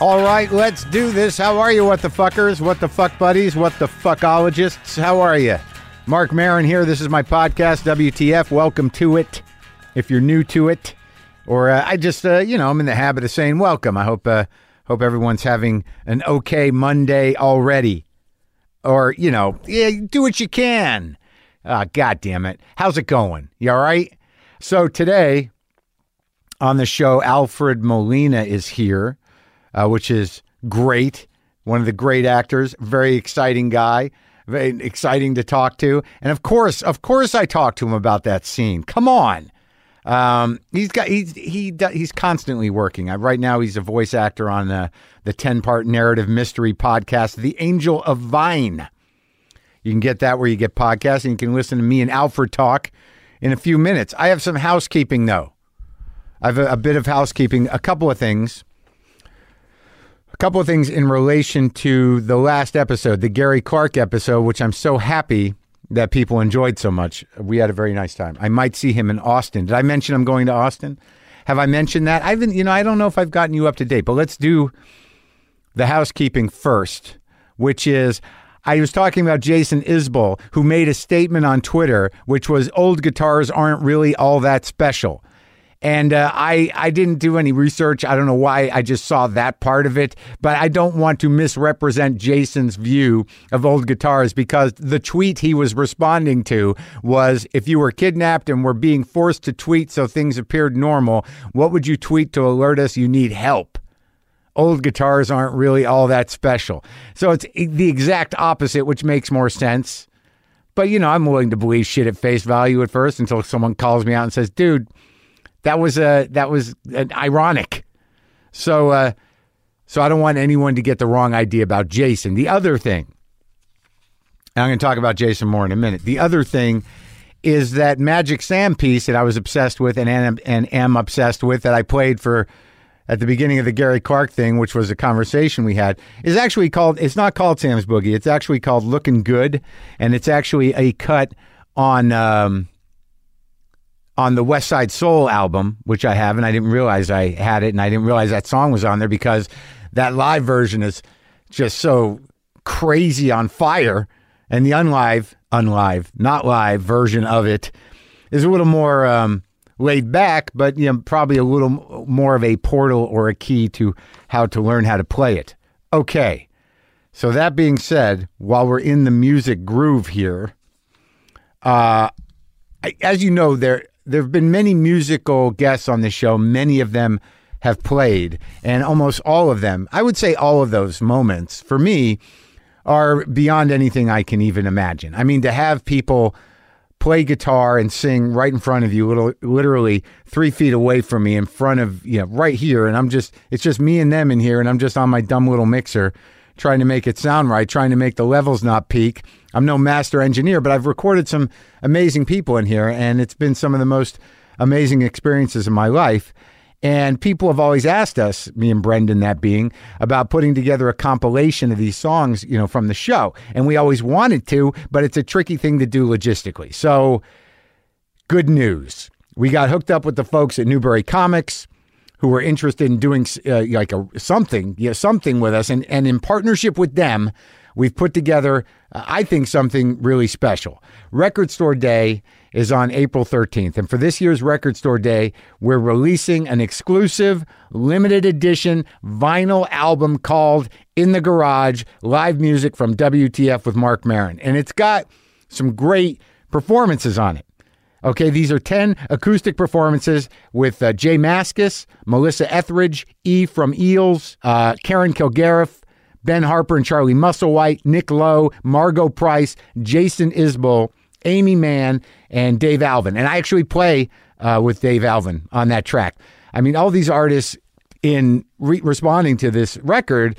All right, let's do this. How are you, what the fuckers, what the fuck buddies, what the fuckologists? How are you? Marc Maron here. This is my podcast, WTF. Welcome to it. If you're new to it, or uh, I just, uh, you know, I'm in the habit of saying welcome. I hope, uh, hope everyone's having an okay Monday already, or you know, yeah, do what you can. Ah, God damn it. How's it going? You all right? So today on the show, Alfred Molina is here, uh, which is great. One of the great actors, very exciting guy, very exciting to talk to. And of course, of course, I talked to him about that scene. Come on. Um, he's got he's he he's constantly working. Right now, he's a voice actor on uh, the ten part narrative mystery podcast, The Angel of Vine. You can get that where you get podcasts, and you can listen to me and Alfred talk in a few minutes. I have some housekeeping though. I have a, a bit of housekeeping, a couple of things. Couple of things in relation to the last episode, the Gary Clark episode, which I'm so happy that people enjoyed so much. We had a very nice time. I might see him in Austin. Did I mention I'm going to Austin? Have I mentioned that? I've been, you know, I don't know if I've gotten you up to date, but let's do the housekeeping first, which is I was talking about Jason Isbell, who made a statement on Twitter, which was old guitars aren't really all that special. And uh, I, I didn't do any research. I don't know why. I just saw that part of it. But I don't want to misrepresent Jason's view of old guitars because the tweet he was responding to was if you were kidnapped and were being forced to tweet so things appeared normal, what would you tweet to alert us you need help? Old guitars aren't really all that special. So it's the exact opposite, which makes more sense. But, you know, I'm willing to believe shit at face value at first until someone calls me out and says, dude, that was a that was an ironic. So uh, so I don't want anyone to get the wrong idea about Jason. The other thing, and I'm going to talk about Jason more in a minute. The other thing is that Magic Sam piece that I was obsessed with and am, and am obsessed with that I played for at the beginning of the Gary Clark thing, which was a conversation we had, is actually called. It's not called Sam's Boogie. It's actually called Looking Good, and it's actually a cut on. Um, on the West Side Soul album, which I have, and I didn't realize I had it, and I didn't realize that song was on there because that live version is just so crazy on fire, and the unlive, unlive, not live version of it is a little more um, laid back, but you know, probably a little more of a portal or a key to how to learn how to play it. Okay, so that being said, while we're in the music groove here, uh, I- as you know, there there have been many musical guests on the show. Many of them have played, and almost all of them, I would say, all of those moments for me are beyond anything I can even imagine. I mean, to have people play guitar and sing right in front of you, literally three feet away from me, in front of you know, right here, and I'm just it's just me and them in here, and I'm just on my dumb little mixer trying to make it sound right, trying to make the levels not peak. I'm no master engineer, but I've recorded some amazing people in here, and it's been some of the most amazing experiences in my life. And people have always asked us, me and Brendan, that being, about putting together a compilation of these songs, you know, from the show. And we always wanted to, but it's a tricky thing to do logistically. So, good news. We got hooked up with the folks at Newbury Comics who were interested in doing uh, like a something, yeah, something with us, and and in partnership with them, we've put together, uh, I think, something really special. Record Store Day is on April 13th, and for this year's Record Store Day, we're releasing an exclusive, limited edition vinyl album called "In the Garage" live music from WTF with Marc Maron, and it's got some great performances on it. Okay, these are 10 acoustic performances with uh, J Mascis, Melissa Etheridge, E from Eels, uh, Karen Kilgariff, Ben Harper and Charlie Musselwhite, Nick Lowe, Margo Price, Jason Isbell, Aimee Mann, and Dave Alvin. And I actually play uh, with Dave Alvin on that track. I mean, all these artists in re- responding to this record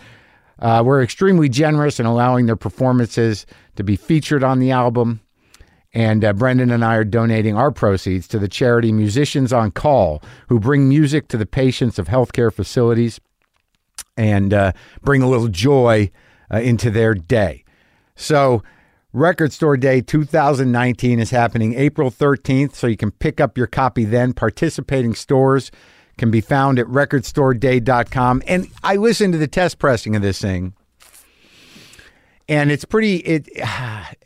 uh, were extremely generous in allowing their performances to be featured on the album. And uh, Brendan and I are donating our proceeds to the charity Musicians on Call, who bring music to the patients of healthcare facilities and uh, bring a little joy uh, into their day. So, Record Store Day 2019 is happening April 13th, so you can pick up your copy then. Participating stores can be found at recordstoreday.com. And I listened to the test pressing of this thing, and it's pretty.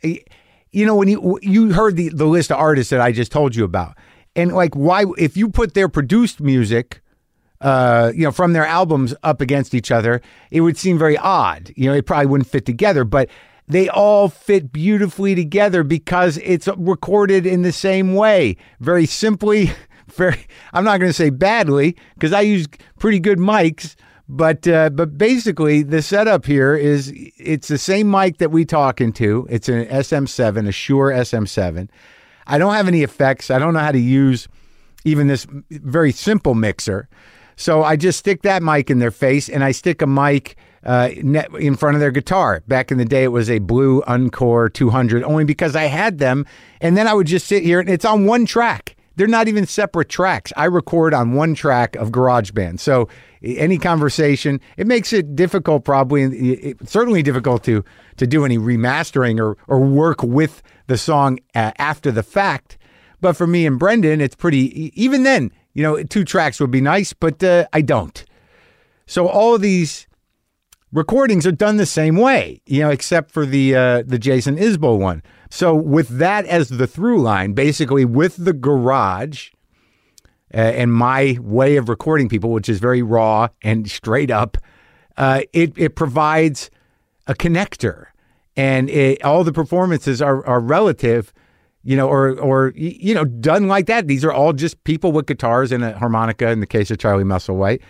It, you know, when you you heard the the list of artists that I just told you about, and like why if you put their produced music. Uh, you know, from their albums up against each other, it would seem very odd. You know, it probably wouldn't fit together, but they all fit beautifully together because it's recorded in the same way. Very simply, very, I'm not going to say badly because I use pretty good mics, but uh, but basically the setup here is it's the same mic that we talk into. It's an SM7, a Shure SM7. I don't have any effects. I don't know how to use even this very simple mixer. So I just stick that mic in their face and I stick a mic uh, in front of their guitar. Back in the day, it was a blue Encore 200, only because I had them. And then I would just sit here and it's on one track. They're not even separate tracks. I record on one track of GarageBand. So any conversation, it makes it difficult, probably, it, certainly difficult to to do any remastering or or work with the song uh, after the fact. But for me and Brendan, it's pretty. Even then, you know, two tracks would be nice, but uh, I don't. So all these recordings are done the same way, you know, except for the uh, the Jason Isbell one. So with that as the through line, basically with the garage uh, and my way of recording people, which is very raw and straight up, uh, it it provides a connector, and it, all the performances are are relative you know, or or you know, done like that. These are all just people with guitars and a harmonica in the case of Charlie Musselwhite,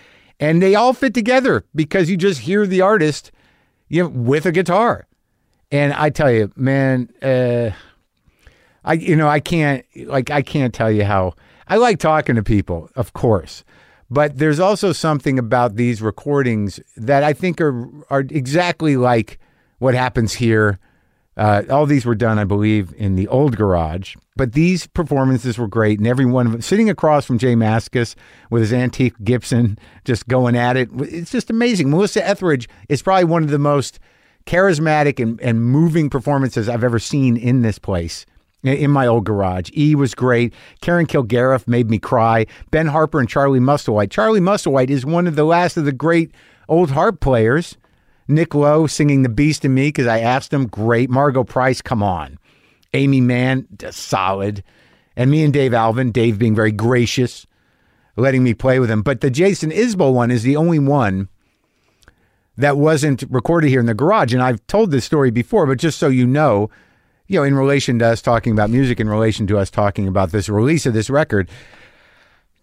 and they all fit together because you just hear the artist, you know, with a guitar. And I tell you, man, uh, I you know I can't like I can't tell you how I like talking to people, of course, but there's also something about these recordings that I think are are exactly like what happens here uh, all these were done, I believe, in the old garage. But these performances were great, and every one of them, sitting across from J Mascis with his antique Gibson, just going at it. It's just amazing. Melissa Etheridge is probably one of the most charismatic and, and moving performances I've ever seen in this place. In my old garage. E was great. Karen Kilgariff made me cry. Ben Harper and Charlie Musselwhite. Charlie Musselwhite is one of the last of the great old harp players Nick Lowe singing The Beast in Me because I asked him. Great. Margo Price, come on. Aimee Mann, solid. And me and Dave Alvin, Dave being very gracious, letting me play with him. But the Jason Isbell one is the only one that wasn't recorded here in the garage. And I've told this story before, but just so you know, you know, in relation to us talking about music, in relation to us talking about this release of this record,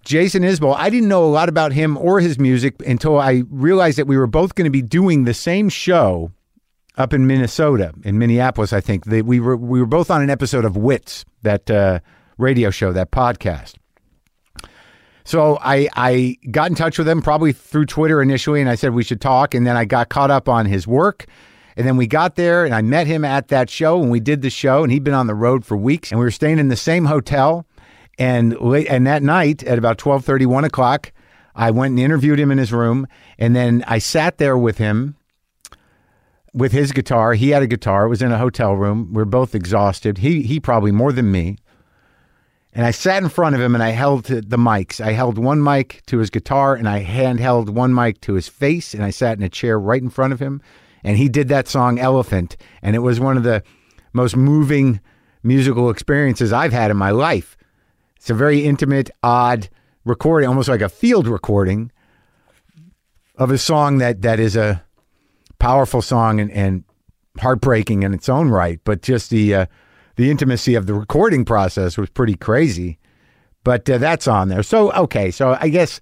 Jason Isbell, I didn't know a lot about him or his music until I realized that we were both going to be doing the same show up in Minnesota, in Minneapolis, I think. we were we were both on an episode of Wits, that uh, radio show, that podcast. So I I got in touch with him probably through Twitter initially, and I said we should talk, and then I got caught up on his work. And then we got there and I met him at that show and we did the show and he'd been on the road for weeks and we were staying in the same hotel and late, and that night at about 12:30, 1 o'clock, I went and interviewed him in his room, and then I sat there with him with his guitar. He had a guitar. It was in a hotel room. We are both exhausted. He he probably more than me. And I sat in front of him and I held the mics. I held one mic to his guitar and I handheld one mic to his face and I sat in a chair right in front of him and he did that song Elephant and it was one of the most moving musical experiences I've had in my life. It's a very intimate, odd recording, almost like a field recording of a song that that is a powerful song and, and heartbreaking in its own right. But just the uh, the intimacy of the recording process was pretty crazy. But uh, that's on there. So okay, so I guess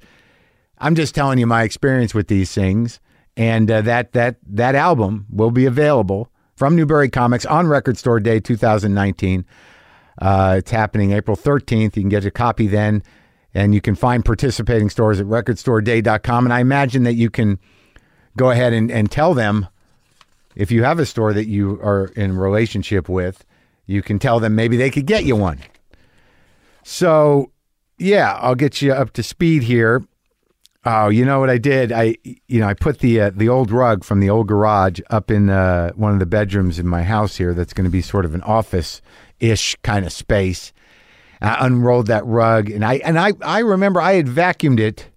I'm just telling you my experience with these things, and uh, that that that album will be available from Newbury Comics on Record Store Day 2019. Uh, it's happening April 13th. You can get a copy then, and you can find participating stores at recordstoreday.com. And I imagine that you can go ahead and, and tell them if you have a store that you are in relationship with, you can tell them maybe they could get you one. So, yeah, I'll get you up to speed here. Oh, you know what I did? I you know I put the uh, the old rug from the old garage up in uh, one of the bedrooms in my house here. That's going to be sort of an office ish kind of space. I unrolled that rug, and I and I I remember I had vacuumed it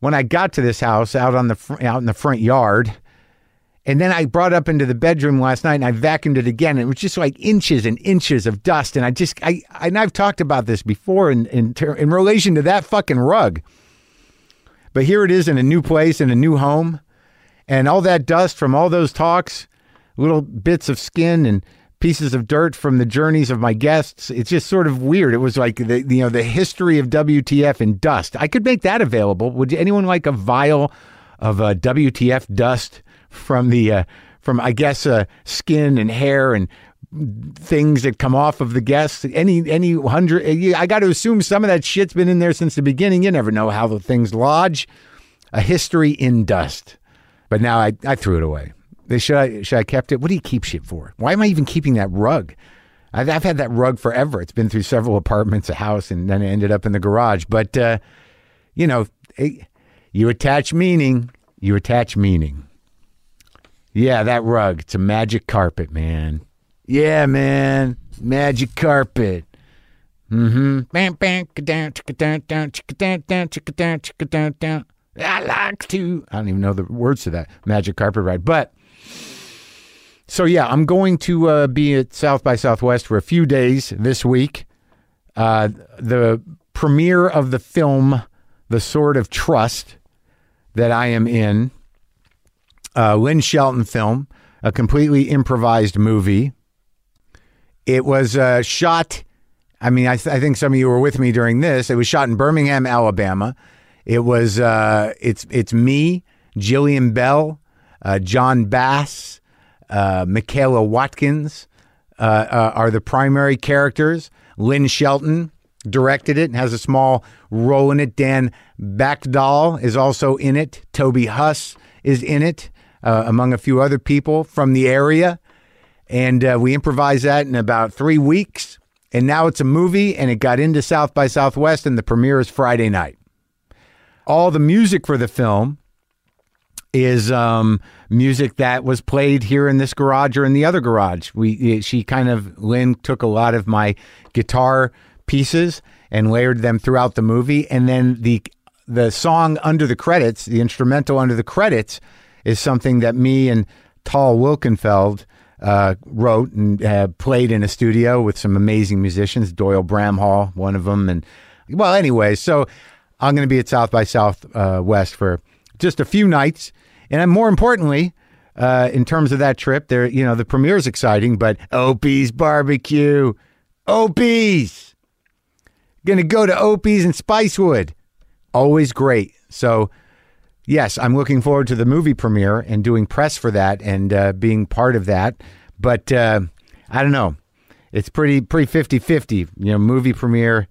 when I got to this house out on the fr- out in the front yard. And then I brought up into the bedroom last night and I vacuumed it again. And it was just like inches and inches of dust. And I just, I, and I've talked about this before in, in, ter- in relation to that fucking rug. But here it is in a new place, in a new home. And all that dust from all those talks, little bits of skin and pieces of dirt from the journeys of my guests. It's just sort of weird. It was like the you know the history of WTF in dust. I could make that available. Would anyone like a vial of uh, WTF dust from the uh, from I guess uh, skin and hair and things that come off of the guests? Any any hundred? I got to assume some of that shit's been in there since the beginning. You never know how the things lodge. A history in dust. But now I, I threw it away. They should I should I kept it? What do you keep shit for? Why am I even keeping that rug? I've, I've had that rug forever. It's been through several apartments, a house, and then it ended up in the garage. But uh, you know, it, you attach meaning. You attach meaning. Yeah, that rug. It's a magic carpet, man. Yeah, man. Magic carpet. Mm-hmm. Bam, bam, down, down, down, down, down, down, down, down. I like to. I don't even know the words to that magic carpet ride, but so yeah, I'm going to uh, be at South by Southwest for a few days this week. Uh, the premiere of the film, The Sword of Trust, that I am in, uh, Lynn Shelton film, a completely improvised movie. It was uh, shot. I mean, I, th- I think some of you were with me during this. It was shot in Birmingham, Alabama. It was uh, it's it's me, Jillian Bell, uh, Jon Bass, uh, Michaela Watkins uh, uh, are the primary characters. Lynn Shelton directed it and has a small role in it. Dan Bakkedahl is also in it. Toby Huss is in it, uh, among a few other people from the area. And we improvised that in about three weeks. And now it's a movie, and it got into South by Southwest, and the premiere is Friday night all the music for the film is um, music that was played here in this garage or in the other garage. We she kind of Lynn took a lot of my guitar pieces and layered them throughout the movie, and then the the song under the credits, the instrumental under the credits, is something that me and Tal Wilkenfeld uh, wrote and uh, played in a studio with some amazing musicians. Doyle Bramhall, one of them, and well, anyway, so I'm going to be at South by Southwest for just a few nights, and more importantly, uh, in terms of that trip, there, you know, the premiere is exciting, but Opie's barbecue, Opie's, gonna go to Opie's and Spicewood, always great. So, yes, I'm looking forward to the movie premiere and doing press for that and uh, being part of that. But uh, I don't know, it's pretty pretty 50-50, You know, movie premiere,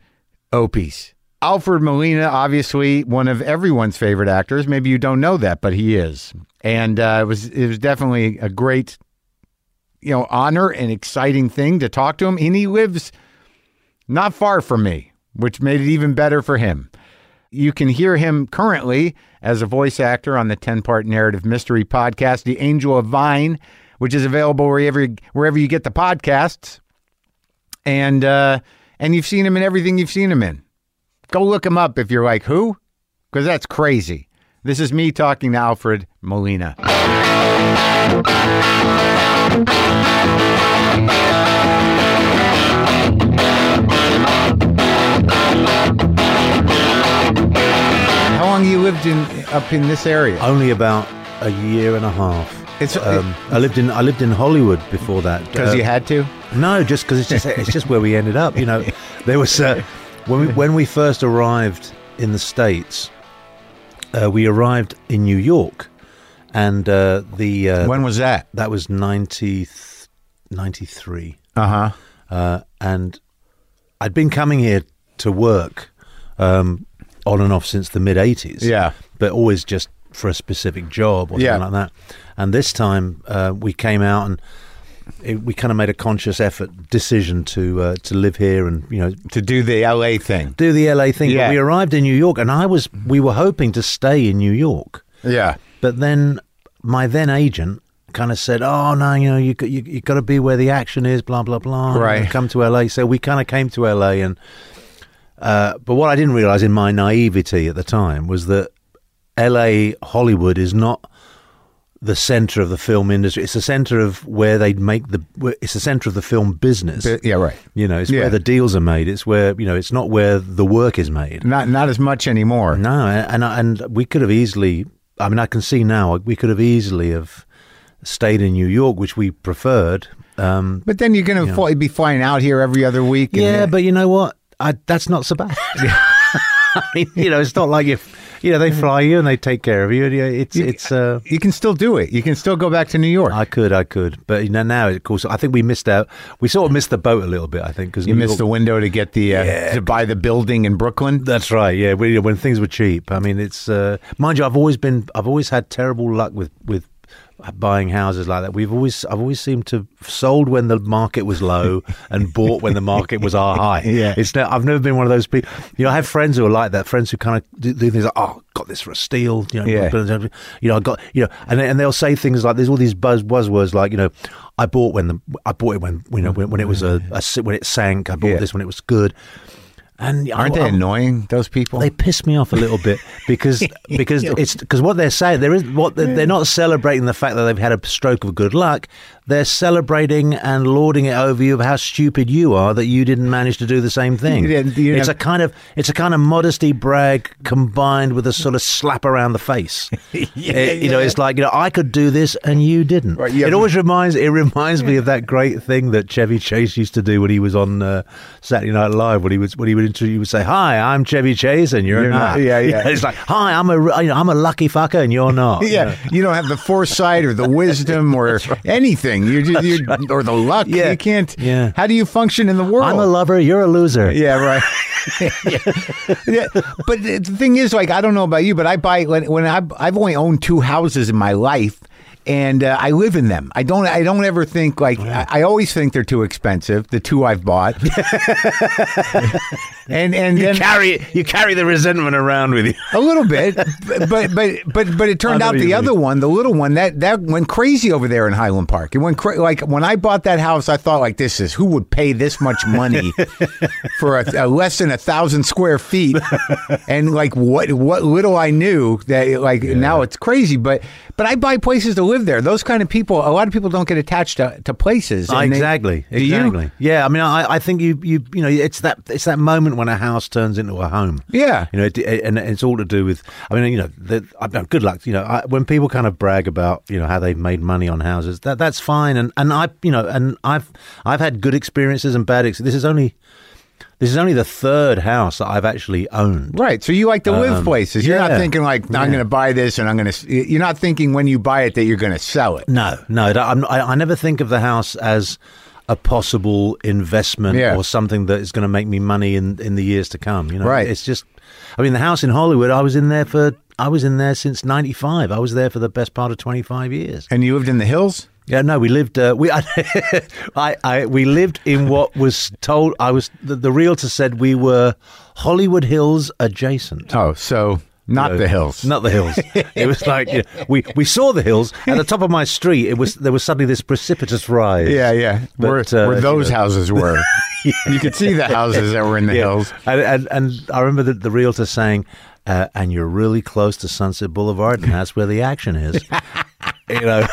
Opie's. Alfred Molina, obviously one of everyone's favorite actors. Maybe you don't know that, but he is, and uh, it was it was definitely a great, you know, honor and exciting thing to talk to him. And he lives not far from me, which made it even better for him. You can hear him currently as a voice actor on the ten part narrative mystery podcast, The Angel of Vine, which is available wherever wherever you get the podcasts, and uh, and you've seen him in everything you've seen him in. Go look him up if you're like, who? Because that's crazy. This is me talking to Alfred Molina. How long you lived in up in this area? Only about a year and a half. It's, um, I lived in I lived in Hollywood before that. Because uh, you had to? No, just because it's just it's just where we ended up. You know, there was uh, when we, when we first arrived in the States, uh, we arrived in New York, and uh, the uh, when was that? That was 90, 93. Uh-huh. Uh, and I'd been coming here to work um, on and off since the mid eighties. Yeah, but always just for a specific job or something yeah. like that. And this time uh, we came out and it, we kind of made a conscious effort decision to uh, to live here and you know to do the LA thing. Do the LA thing. Yeah. But we arrived in New York, and I was we were hoping to stay in New York. Yeah. But then my then agent kind of said, "Oh no, you know you you you got to be where the action is." Blah blah blah. Right. Come to LA. So we kind of came to LA, and uh, but what I didn't realize in my naivety at the time was that L.A. Hollywood is not the center of the film industry. It's the center of where they make the. It's the center of the film business. Yeah, right. You know, it's Yeah. where the deals are made. It's where you know, it's not where the work is made. Not not as much anymore. No, and and we could have easily. I mean, I can see now we could have easily have stayed in New York, which we preferred. Um, But then you're going to fly, be flying out here every other week. and- yeah, but you know what? I, that's not so bad. I mean, you know, it's not like you. You know, they fly you and they take care of you. It's You- it's. Uh, you can still do it. You can still go back to New York. I could, I could, but you know, now of course, I think we missed out. We sort of missed the boat a little bit. I think because you missed the window to get the uh, Yeah. to buy the building in Brooklyn. That's right. Yeah, when, when things were cheap. I mean, it's uh, mind you, I've always been, I've always had terrible luck with with buying houses like that. We've always, I've always seemed to have sold when the market was low and bought when the market was our high. Yeah. it's no, I've never been one of those people. You know, I have friends who are like that. Friends who kind of do, do things like, oh, got this for a steal. You know, Yeah. you know, I got, you know, and and they'll say things like, there's all these buzz buzzwords like, you know, I bought when the, I bought it when, you know, when, when it was mm. a, a when it sank. I bought Yeah. this when it was good. And Aren't they I- annoying? Those people. they piss me off a little bit because because it's because what they're saying there is what they're, they're not celebrating the fact that they've had a stroke of good luck. They're celebrating and lauding it over you of how stupid you are that you didn't manage to do the same thing. You didn't- you it's a kind of it's a kind of modesty brag combined with a sort of slap around the face. Eh, you know, it's like you know I could do this and you didn't. Right, yeah. It always reminds it reminds me of that great thing that Chevy Chase used to do when he was on uh, Saturday Night Live when he was when he would inter- you would say, "Hi, I'm Chevy Chase and you're, You're not." not." Yeah, yeah. It's like, "Hi, I'm a you know, I'm a lucky fucker and you're not." yeah, you don't have the foresight or the wisdom or anything. You're, just, you're or the luck. Yeah. You can't. Yeah. How do you function in the world? I'm a lover, you're a loser. Yeah, right. yeah, but the thing is, like, I don't know about you, but I buy when when I I've only owned two houses in my life, and uh, I live in them. I don't I don't ever think like I, I always think they're too expensive. The two I've bought, and and You then carry you carry the resentment around with you. a little bit, but but but but it turned out the you other mean. one, the little one, that that went crazy over there in Highland Park. It went cra- like when I bought that house, I thought like this is who would pay this much money for a, a less than a thousand square feet, and like what what little I knew that like now it's crazy, but but I buy places to live there. Those kind of people, a lot of people don't get attached to, to places. Ah, and they- exactly. Do you? Exactly. Yeah. I mean, I, I think you, you, you know, it's that, it's that moment when a house turns into a home. Yeah. You know, it, it- and it's all to do with. I mean, you know, the, I, good luck. You know, I, when people kind of brag about, you know, how they've made money on houses, that that's fine. And and I, you know, and I've I've had good experiences and bad. Ex- this is only. This is only the third house that I've actually owned. Right. So you like to live Um, places. You're not thinking like I'm Yeah. going to buy this and I'm going to. You're not thinking when you buy it that you're going to sell it. No, no, I'm, I, I never think of the house as a possible investment Yeah. or something that is going to make me money in, in the years to come. You know, Right. It's just, I mean, the house in Hollywood. I was in there for, I was in there since '95. I was there for the best part of 25 years. And you lived in the hills. Yeah, no, we lived. Uh, we, I, I, we lived in what was told. I was the, the realtor said we were Hollywood Hills adjacent. Oh, so not No, the hills. Not the hills. It was like you know, we we saw the hills at the top of my street. It was there was suddenly this precipitous rise. Yeah, yeah. But, where, uh, where those you know. houses were. You could see the houses that were in the Yeah. hills. And, and and I remember the, the realtor saying, uh, "And you're really close to Sunset Boulevard, and that's where the action is." you know.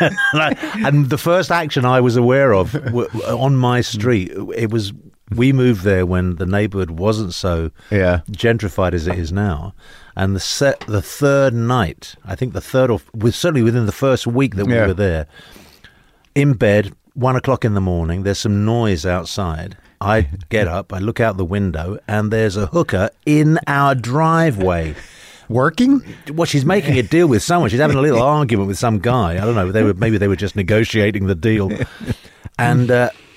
and, the first action I was aware of w- on my street, it was we moved there when the neighborhood wasn't so Yeah. gentrified as it is now. And the set, the third night, I think the third or was certainly within the first week that we Yeah. were there, in bed, one o'clock in the morning. There's some noise outside. I get up, I look out the window, and there's a hooker in our driveway. Working? Well, she's making a deal with someone. She's having a little argument with some guy. I don't know. They were maybe they were just negotiating the deal. And, uh, and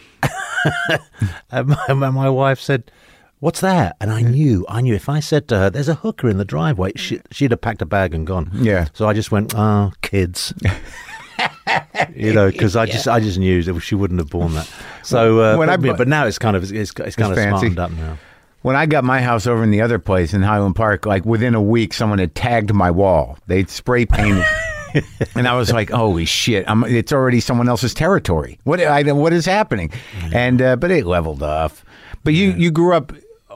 my, my my wife said, "What's that?" And I knew, I knew if I said to her, "There's a hooker in the driveway," she, she'd have packed a bag and gone. Yeah. So I just went, "Oh, kids." you know, because I just I just knew that she wouldn't have borne that. So, uh, When I but, bu- but now it's kind of it's, it's kind of fancy. smartened up now. When I got my house over in the other place in Highland Park, like within a week, someone had tagged my wall. They'd spray painted. and I was like, "Holy shit! I'm, it's already someone else's territory. What? I, what is happening?" And uh, but it leveled off. But you you grew up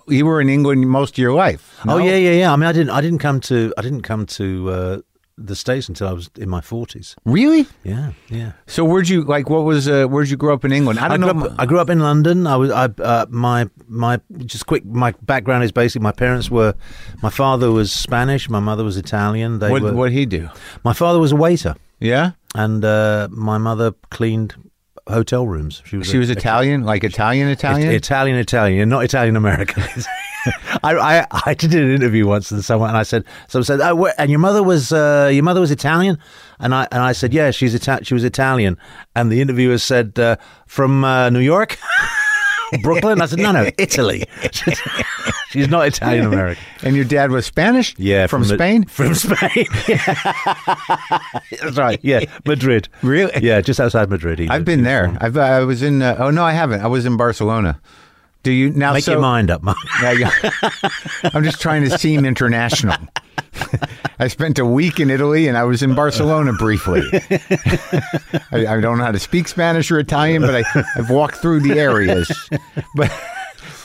you were in England most of your life. Oh yeah, yeah, yeah. I mean, I didn't, I didn't come to, I didn't come to uh, the states until I was in my forties. Really? Yeah, yeah. So where'd you like? What was? Uh, where'd you grow up in England? I I don't grew, know. up, I grew up in London. I was I uh, my my just quick my background is basically my parents were my father was Spanish, my mother was Italian. They what were what he do? my father was a waiter, Yeah, and uh, my mother cleaned hotel rooms. She was she a- was Italian, like Italian Italian. Italian, Italian, not Italian American. I, I I did an interview once and someone and I said someone said oh, and your mother was uh, your mother was Italian and I and I said yeah she's Ita- she was Italian and the interviewer said uh, from uh, New York Brooklyn I said no no Italy she's not Italian American and your dad was Spanish. yeah from, Ma- Spain. from Spain that's right yeah Madrid Really? yeah just outside Madrid I've been there. I've uh, I was in. Uh, oh no, I haven't. I was in Barcelona. Do you now? make so, your mind up Mark. Yeah. I'm just trying to seem international. I spent a week in Italy and I was in Barcelona briefly. I, I don't know how to speak Spanish or Italian, but I, I've walked through the areas. But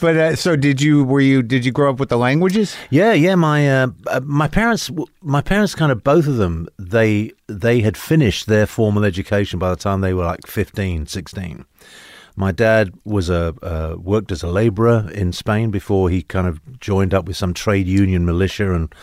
but uh, so did you? Were you? Did you grow up with the languages? Yeah, yeah. My uh, uh, my parents, my parents, kind of both of them. They they had finished their formal education by the time they were like 15, 16. My dad was a uh, worked as a labourer in Spain before he kind of joined up with some trade union militia, and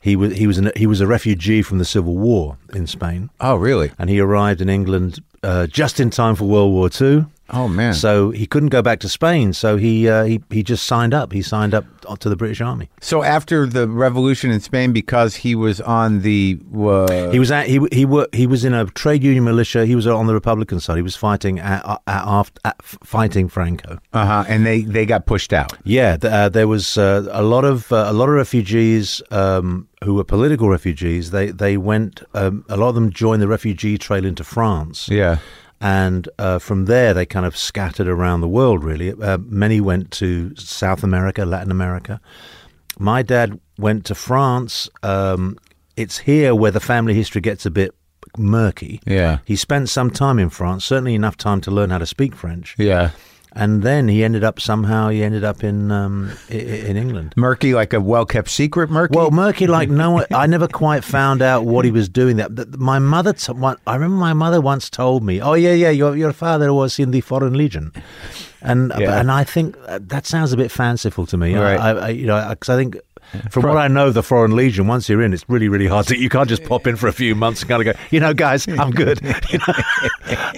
he was he was an, he was a refugee from the Civil War in Spain, Oh, really? and he arrived in England uh, just in time for World War Two. Oh man. So he couldn't go back to Spain, so he uh, he he just signed up. He signed up to the British Army. So after the revolution in Spain, because he was on the uh, He was at, he he were, he was in a trade union militia. He was on the Republican side. He was fighting at, at, after, at fighting Franco. uh huh, and they they got pushed out. Yeah, th- uh, there was uh, a lot of uh, a lot of refugees um, who were political refugees. They they went. Um, a lot of them joined the refugee trail into France. Yeah. And uh, from there they kind of scattered around the world. Really, uh, many went to South America, Latin America. My dad went to France. Um, it's here where the family history gets a bit murky. Yeah. He spent some time in France, certainly enough time to learn how to speak French, Yeah. And then he ended up somehow he ended up in um, in England. Murky, like a well kept secret, murky. Well, Murky, like no one, I never quite found out what he was doing. That my mother, t- I remember my mother once told me, "Oh yeah, yeah, your your father was in the Foreign Legion," and Yeah. and I think uh, that sounds a bit fanciful to me. Right. I, I, you know, because I think. From what I know the Foreign Legion, once you're in, it's really, really hard to. You can't just pop in for a few months and kind of go, you know, guys, I'm good.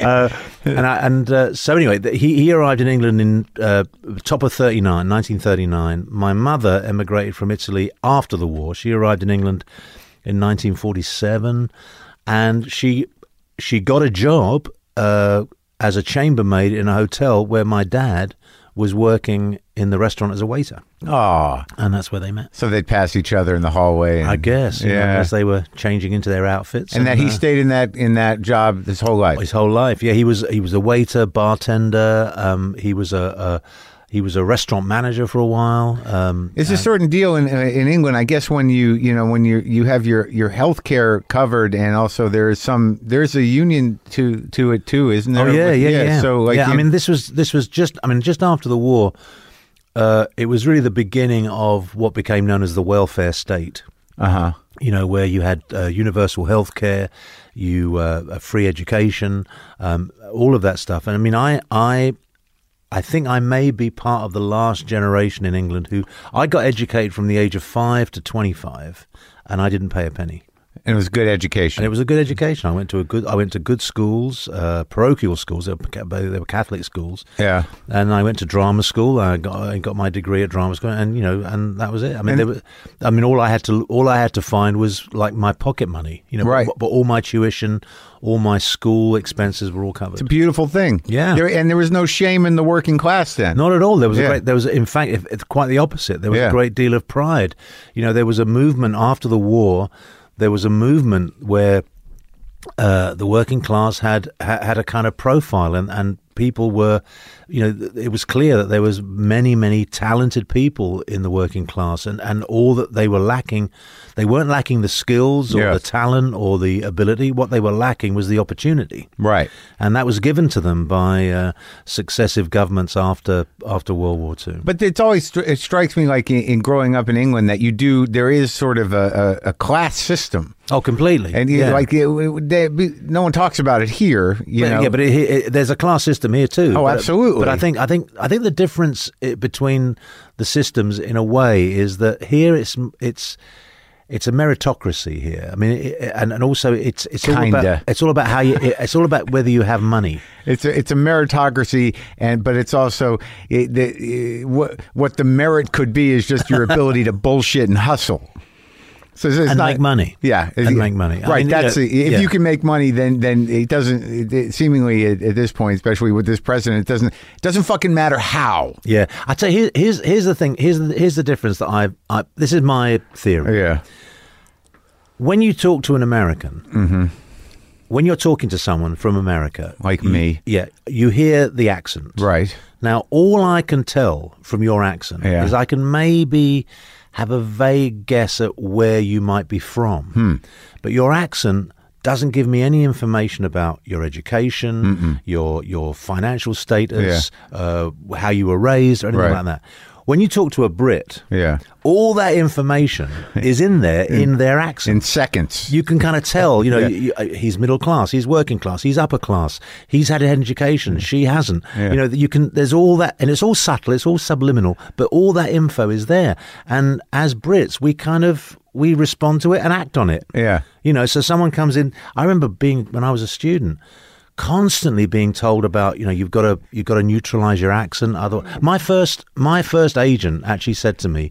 Uh, and I, and uh, so anyway, he he arrived in England in uh, top of 39, 1939. My mother emigrated from Italy after the war. She arrived in England in 1947, and she she got a job uh, as a chambermaid in a hotel where my dad was working in the restaurant as a waiter, oh, and that's where they met. so they'd pass each other in the hallway. And, I guess, you know, Yeah. as they were changing into their outfits, and that he uh, stayed in that in that job his whole life. his whole life. Yeah, he was he was a waiter, bartender. Um, he was a, a he was a restaurant manager for a while. Um, It's a certain deal in in England, I guess. When you you know when you you have your your health care covered, and also there is some there's a union to to it too, isn't there? Oh yeah, yeah, yeah. So like, yeah, I mean, this was this was just. I mean, just after the war, uh, it was really the beginning of what became known as the welfare state. uh-huh. You know, where you had uh, universal health care, you uh, a free education, um, all of that stuff. And I mean, I I. I think I may be part of the last generation in England who I got educated from the age of five to twenty-five, and I didn't pay a penny. And it was a good education. And it was a good education. I went to a good. I went to good schools, uh, parochial schools. They were, they were Catholic schools, yeah. and I went to drama school. I got I got my degree at drama school, and you know, and that was it. I mean, And- there were, I mean, all I had to all I had to find was like my pocket money, you know, Right. But, but all my tuition, all my school expenses were all covered. It's a beautiful thing. Yeah. There, and there was no shame in the working class then. Not at all. There was Yeah. a great. There was, in fact, if, quite the opposite. There was Yeah. a great deal of pride. You know, there was a movement after the war. There was a movement where uh, the working class had had a kind of profile, and and people were, you know, it was clear that there was many, many talented people in the working class, and and all that they were lacking, they weren't lacking the skills or Yes. the talent or the ability. What they were lacking was the opportunity, Right. and that was given to them by uh, successive governments after after World War Two. But it's always it strikes me like in, in growing up in England that you do there is sort of a, a, a class system, Oh, completely. and you, yeah. like it, it- they, no one talks about it here. You But- know, yeah, but it, it, there's a class system here too. Oh, But- absolutely. But I think I think I think the difference between the systems, in a way, is that here it's it's it's a meritocracy here. I mean, it, and and also it's it's all Kinda. about it's all about how you it's all about whether you have money. It's a, it's a meritocracy, and but it's also it, the, eh, what what the merit could be is just your ability to bullshit and hustle. So it's And not- make money. Yeah, And make money. I Right. mean, that's you know, the- if yeah. you can make money, then then it doesn't. It, it- seemingly at, at this point, especially with this president, it doesn't it doesn't fucking matter how. Yeah, I tell you, here, here's here's the thing. Here's the, here's the difference that I I this is my theory. Yeah. When you talk to an American, when you're talking to someone from America, Mm-hmm. Like you- me. yeah, you hear the accent, Right. Now, all I can tell from your accent Yeah. is I can maybe have a vague guess at where you might be from. Hmm. But your accent doesn't give me any information about your education, your your financial status, uh, how you were raised, or anything Right. like that. When you talk to a Brit, Yeah. all that information is in there in their accent In seconds. you can kind of tell, you know, Yeah. you, you, he's middle class, he's working class, he's upper class, he's had an education, she hasn't. Yeah. You know, you can. There's all that, and it's all subtle, it's all subliminal, but all that info is there. And as Brits, we kind of we respond to it and act on it. Yeah. You know, so someone comes in. I remember being when I was a student. Constantly being told about, you know, you've got to you've got to neutralize your accent. Other, my first my first agent actually said to me,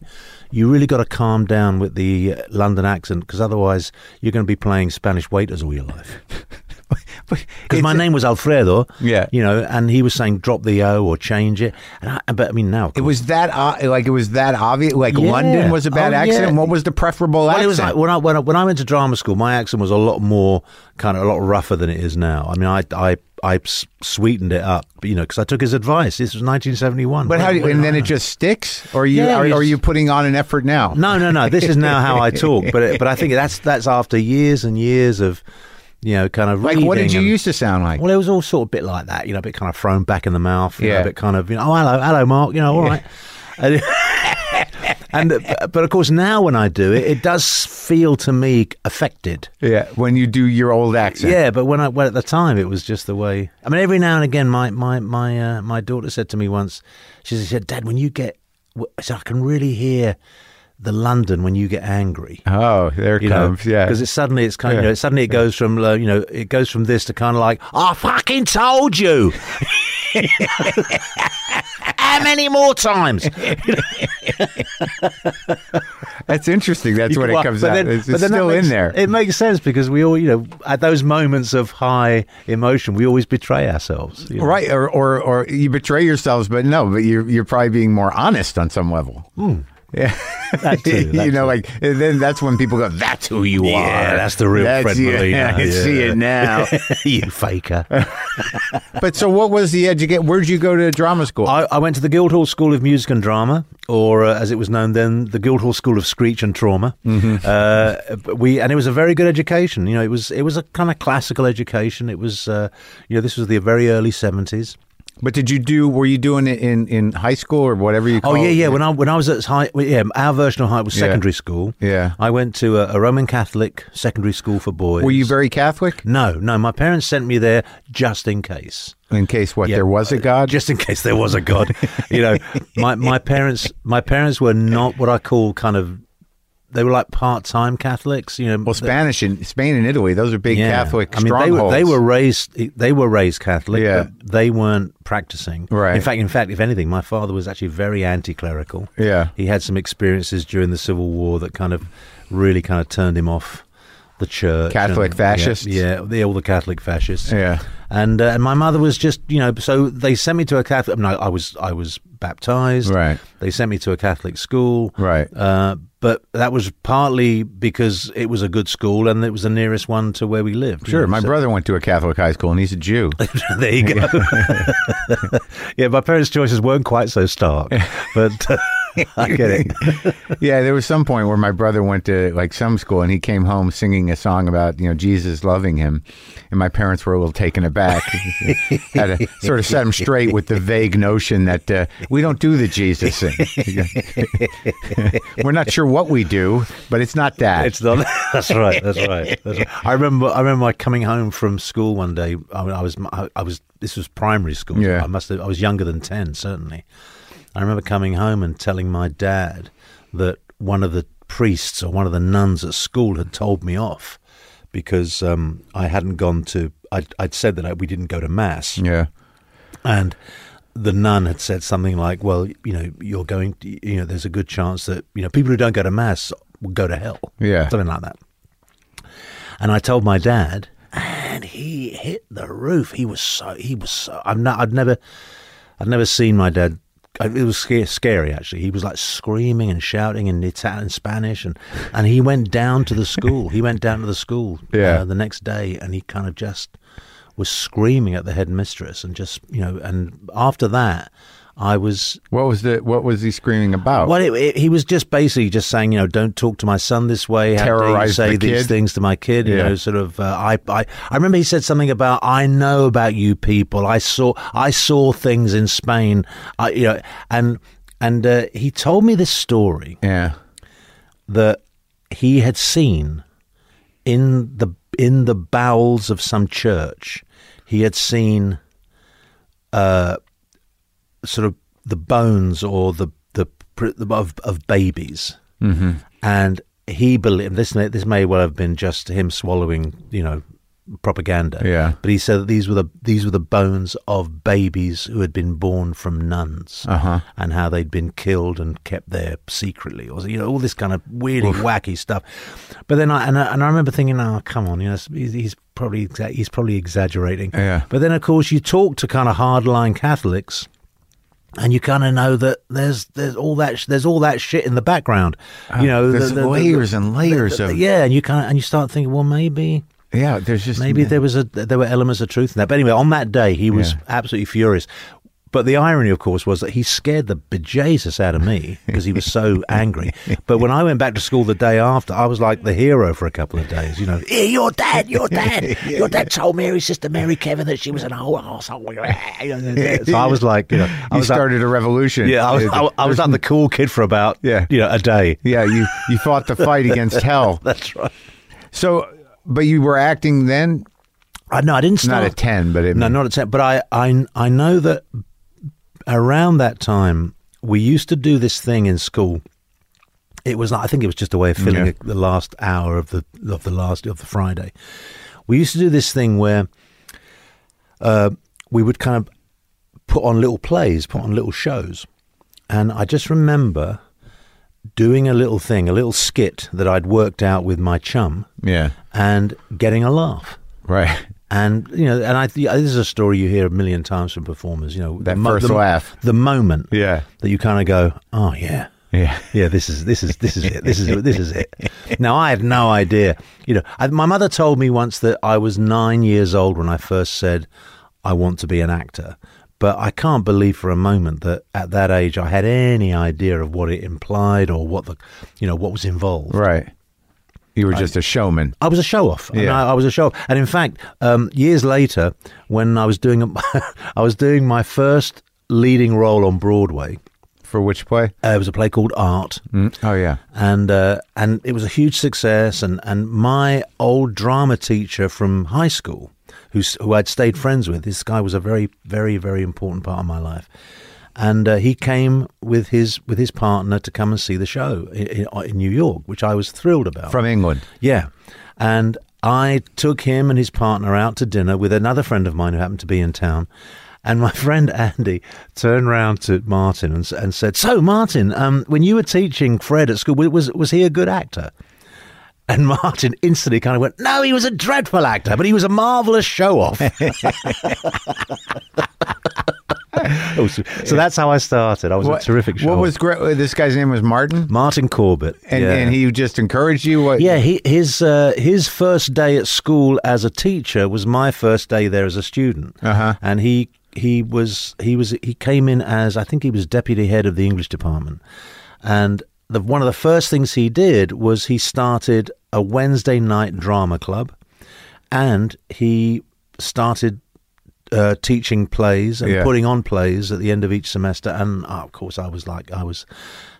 "You really got to calm down with the uh, London accent because otherwise you're going to be playing Spanish waiters all your life." Because my name was Alfredo, Yeah. you know, and he was saying drop the O or change it. And I, but I mean now, It was that uh, like it was that obvious. Like Yeah. London was a bad Oh, accent. yeah. What was the preferable Well, accent? it was like when I, when I when I went to drama school, my accent was a lot more kind of a lot rougher than it is now. I mean, I I I sweetened it up, you know, because I took his advice. This was 1971. but how do you, and then it just sticks, or you Yeah, are, you are you putting on an effort now? No, no, no. This is now how I talk. But but I think that's that's after years and years of you know kind of Like what did you and- used to sound like? Well, it was all sort of a bit like that, you know, a bit kind of thrown back in the mouth, you know, Yeah. a bit kind of, you know, oh, hello, hello, Mark, you know, all right. And, but of course now when I do it, it does feel to me affected. yeah, when you do your old accent. Yeah, but when I well, at the time it was just the way. I mean, every now and again, my my my uh, my daughter said to me once, she said, "Dad, when you get," I said, "I can really hear." The London when you get angry, Oh, there it you know, comes. yeah. because it's suddenly it's kind of Yeah. you know, suddenly it goes from uh, you know it goes from this to kind of like I fucking told you. How many more times? That's interesting. That's when it comes but out. then- it's but it's then still makes- in there. It makes sense because we all, you know, at those moments of high emotion, we always betray ourselves. you know. Right, or, or or you betray yourselves, but no, but you're you're probably being more honest on some level. Yeah, That too, that you know, too. like then that's when people go, "That's who you Yeah, are." that's the real That's Fred you. Molina. I can Yeah. see it now. you faker. but so, what was the educate? Where'd you go to drama school? I, I went to the Guildhall School of Music and Drama, or uh, as it was known then, the Guildhall School of Screech and Trauma. Uh, we and it was a very good education. You know, it was it was a kind of classical education. It was, uh, you know, this was the very early seventies. But did you do? Were you doing it in in high school or whatever you? Oh Call yeah, it? yeah. When I when I was at high, well, yeah, our version of high was Yeah. secondary school. Yeah. I went to a, a Roman Catholic secondary school for boys. Were you very Catholic? No, no. My parents sent me there just in case. In case what Yeah. there was a uh, God. just in case there was a god. you know, my my parents my parents were not what I call kind of they were like part time Catholics. You know, well, Spanish in Spain and Italy, those are big yeah. Catholic I mean, they were strongholds. they were raised they were raised Catholic, Yeah. but they weren't practicing. Right. In fact, in fact, if anything, my father was actually very anti-clerical. Yeah. He had some experiences during the Civil War that kind of really kind of turned him off the church. Catholic and- fascists? Yeah, yeah the, all the Catholic fascists. Yeah. and uh, and my mother was just you know so they sent me to a Catholic. No, I was I was baptized. Right. They sent me to a Catholic school. Right. Uh, but that was partly because it was a good school and it was the nearest one to where we lived. you Sure. know, My so- brother went to a Catholic high school and he's a Jew. there you go. yeah, my parents' choices weren't quite so stark, but uh, I get it. yeah, there was some point where my brother went to like some school and he came home singing a song about you know Jesus loving him, and my parents were a little taken aback. Had to sort of set him straight with the vague notion that uh, we don't do the Jesus thing. we're not sure what we do, but it's not that. It's not. That's right. That's right. That's right. I remember. I remember my coming home from school one day. I, mean, I was. I, I was. This was primary school. Yeah. I must have. I was younger than ten, certainly. I remember coming home and telling my dad that one of the priests or one of the nuns at school had told me off because um, I hadn't gone to. I'd, I'd said that I, we didn't go to mass. yeah. and the nun had said something like, "Well, you know, you're going. To, you know, there's a good chance that you know people who don't go to mass will go to hell. Yeah. something like that." And I told my dad, and he hit the roof. He was so. He was so. I'm not. I'd never. I'd never seen my dad. It was sca- scary, actually. He was like screaming and shouting in Italian, Spanish, and and he went down to the school. He went down to the school Yeah. uh, the next day, and he kind of just was screaming at the headmistress, and just you know. And after that, I was What was the What was he screaming about? well. It, it, he was just basically just saying, you know, don't talk to my son this way. How dare you Terrorize say the these kid? things to my kid. You Yeah. know, sort of. Uh, I, I, I remember he said something about, I know about you people. I saw, I saw things in Spain. I, you know, and and uh, he told me this story Yeah. that he had seen in the in the bowels of some church. He had seen uh, sort of the bones or the the pr- of of babies, mm-hmm. and he believed this may this may well have been just him swallowing, you know, propaganda. Yeah. but he said that these were the these were the bones of babies who had been born from nuns, Uh-huh. and how they'd been killed and kept there secretly, or you know, all this kind of really wacky stuff. But then I and, I and I remember thinking, oh, come on, you know, he's, he's probably he's probably exaggerating. Yeah. But then, of course, you talk to kind of hardline Catholics, and you kind of know that there's there's all that sh- there's all that shit in the background. you know, Ah, there's layers and layers of- yeah, and you kind of and you start thinking, well, maybe Yeah. There's just maybe there was a there were elements of truth in that. But anyway, on that day, he was Yeah. absolutely furious. But the irony, of course, was that he scared the bejesus out of me because he was so angry. But when I went back to school the day after, I was like the hero for a couple of days. You know, hey, your dad, your dad, your dad told Mary's sister Mary Kevin that she was an old arsehole. So I was like, you know, I you was like- started a revolution. yeah, I was, I, I was like the cool kid for about Yeah. you know a day. Yeah, you you fought the fight against hell. That's right. So, but you were acting then, I no, I didn't start not at ten, but it, No, not at ten. But I, I, I know that around that time we used to do this thing in school. It was, I think, it was just a way of filling Yeah. the last hour of the of the last of the Friday. We used to do this thing where uh, we would kind of put on little plays, put on little shows, and I just remember doing a little thing, a little skit that I'd worked out with my chum, yeah, and getting a laugh. right. And you know, and I this is a story you hear a million times from performers. You know, That the mo- first the, laugh. the moment Yeah, that you kind of go, oh yeah, yeah, yeah, this is this is this is it, this is it, this is it. Now I had no idea. You know, I, my mother told me once that I was nine years old when I first said I want to be an actor. But I can't believe for a moment that at that age I had any idea of what it implied or what the, you know, what was involved. right. You were just a showman. I was a show off. Yeah. I, I was a show off. And in fact, um, years later, when I was doing a, I was doing my first leading role on Broadway. For which play? Uh, it was a play called Art, Mm. Oh yeah, and uh, and it was a huge success. And, and my old drama teacher from high school, who's, who I'd stayed friends with, this guy was a very very very important part of my life. And uh, he came with his with his partner to come and see the show in, in, New York, which I was thrilled about. from England. Yeah. And I took him and his partner out to dinner with another friend of mine who happened to be in town. And my friend Andy turned round to Martin and, and said, "So, Martin, um, when you were teaching Fred at school, was was he a good actor?" And Martin instantly kind of went, "No, he was a dreadful actor, but he was a marvelous show off." so that's how I started. I was a terrific show. What was great? This guy's name was Martin, Martin Corbett? and, yeah. and he just encouraged you. What? Yeah, he, his uh, his first day at school as a teacher was my first day there as a student, Uh-huh. and he he was he was he came in as I think he was deputy head of the English department, and the one of the first things he did was he started a Wednesday night drama club, and he started. Uh, teaching plays and Yeah. putting on plays at the end of each semester, and uh, of course, I was like, I was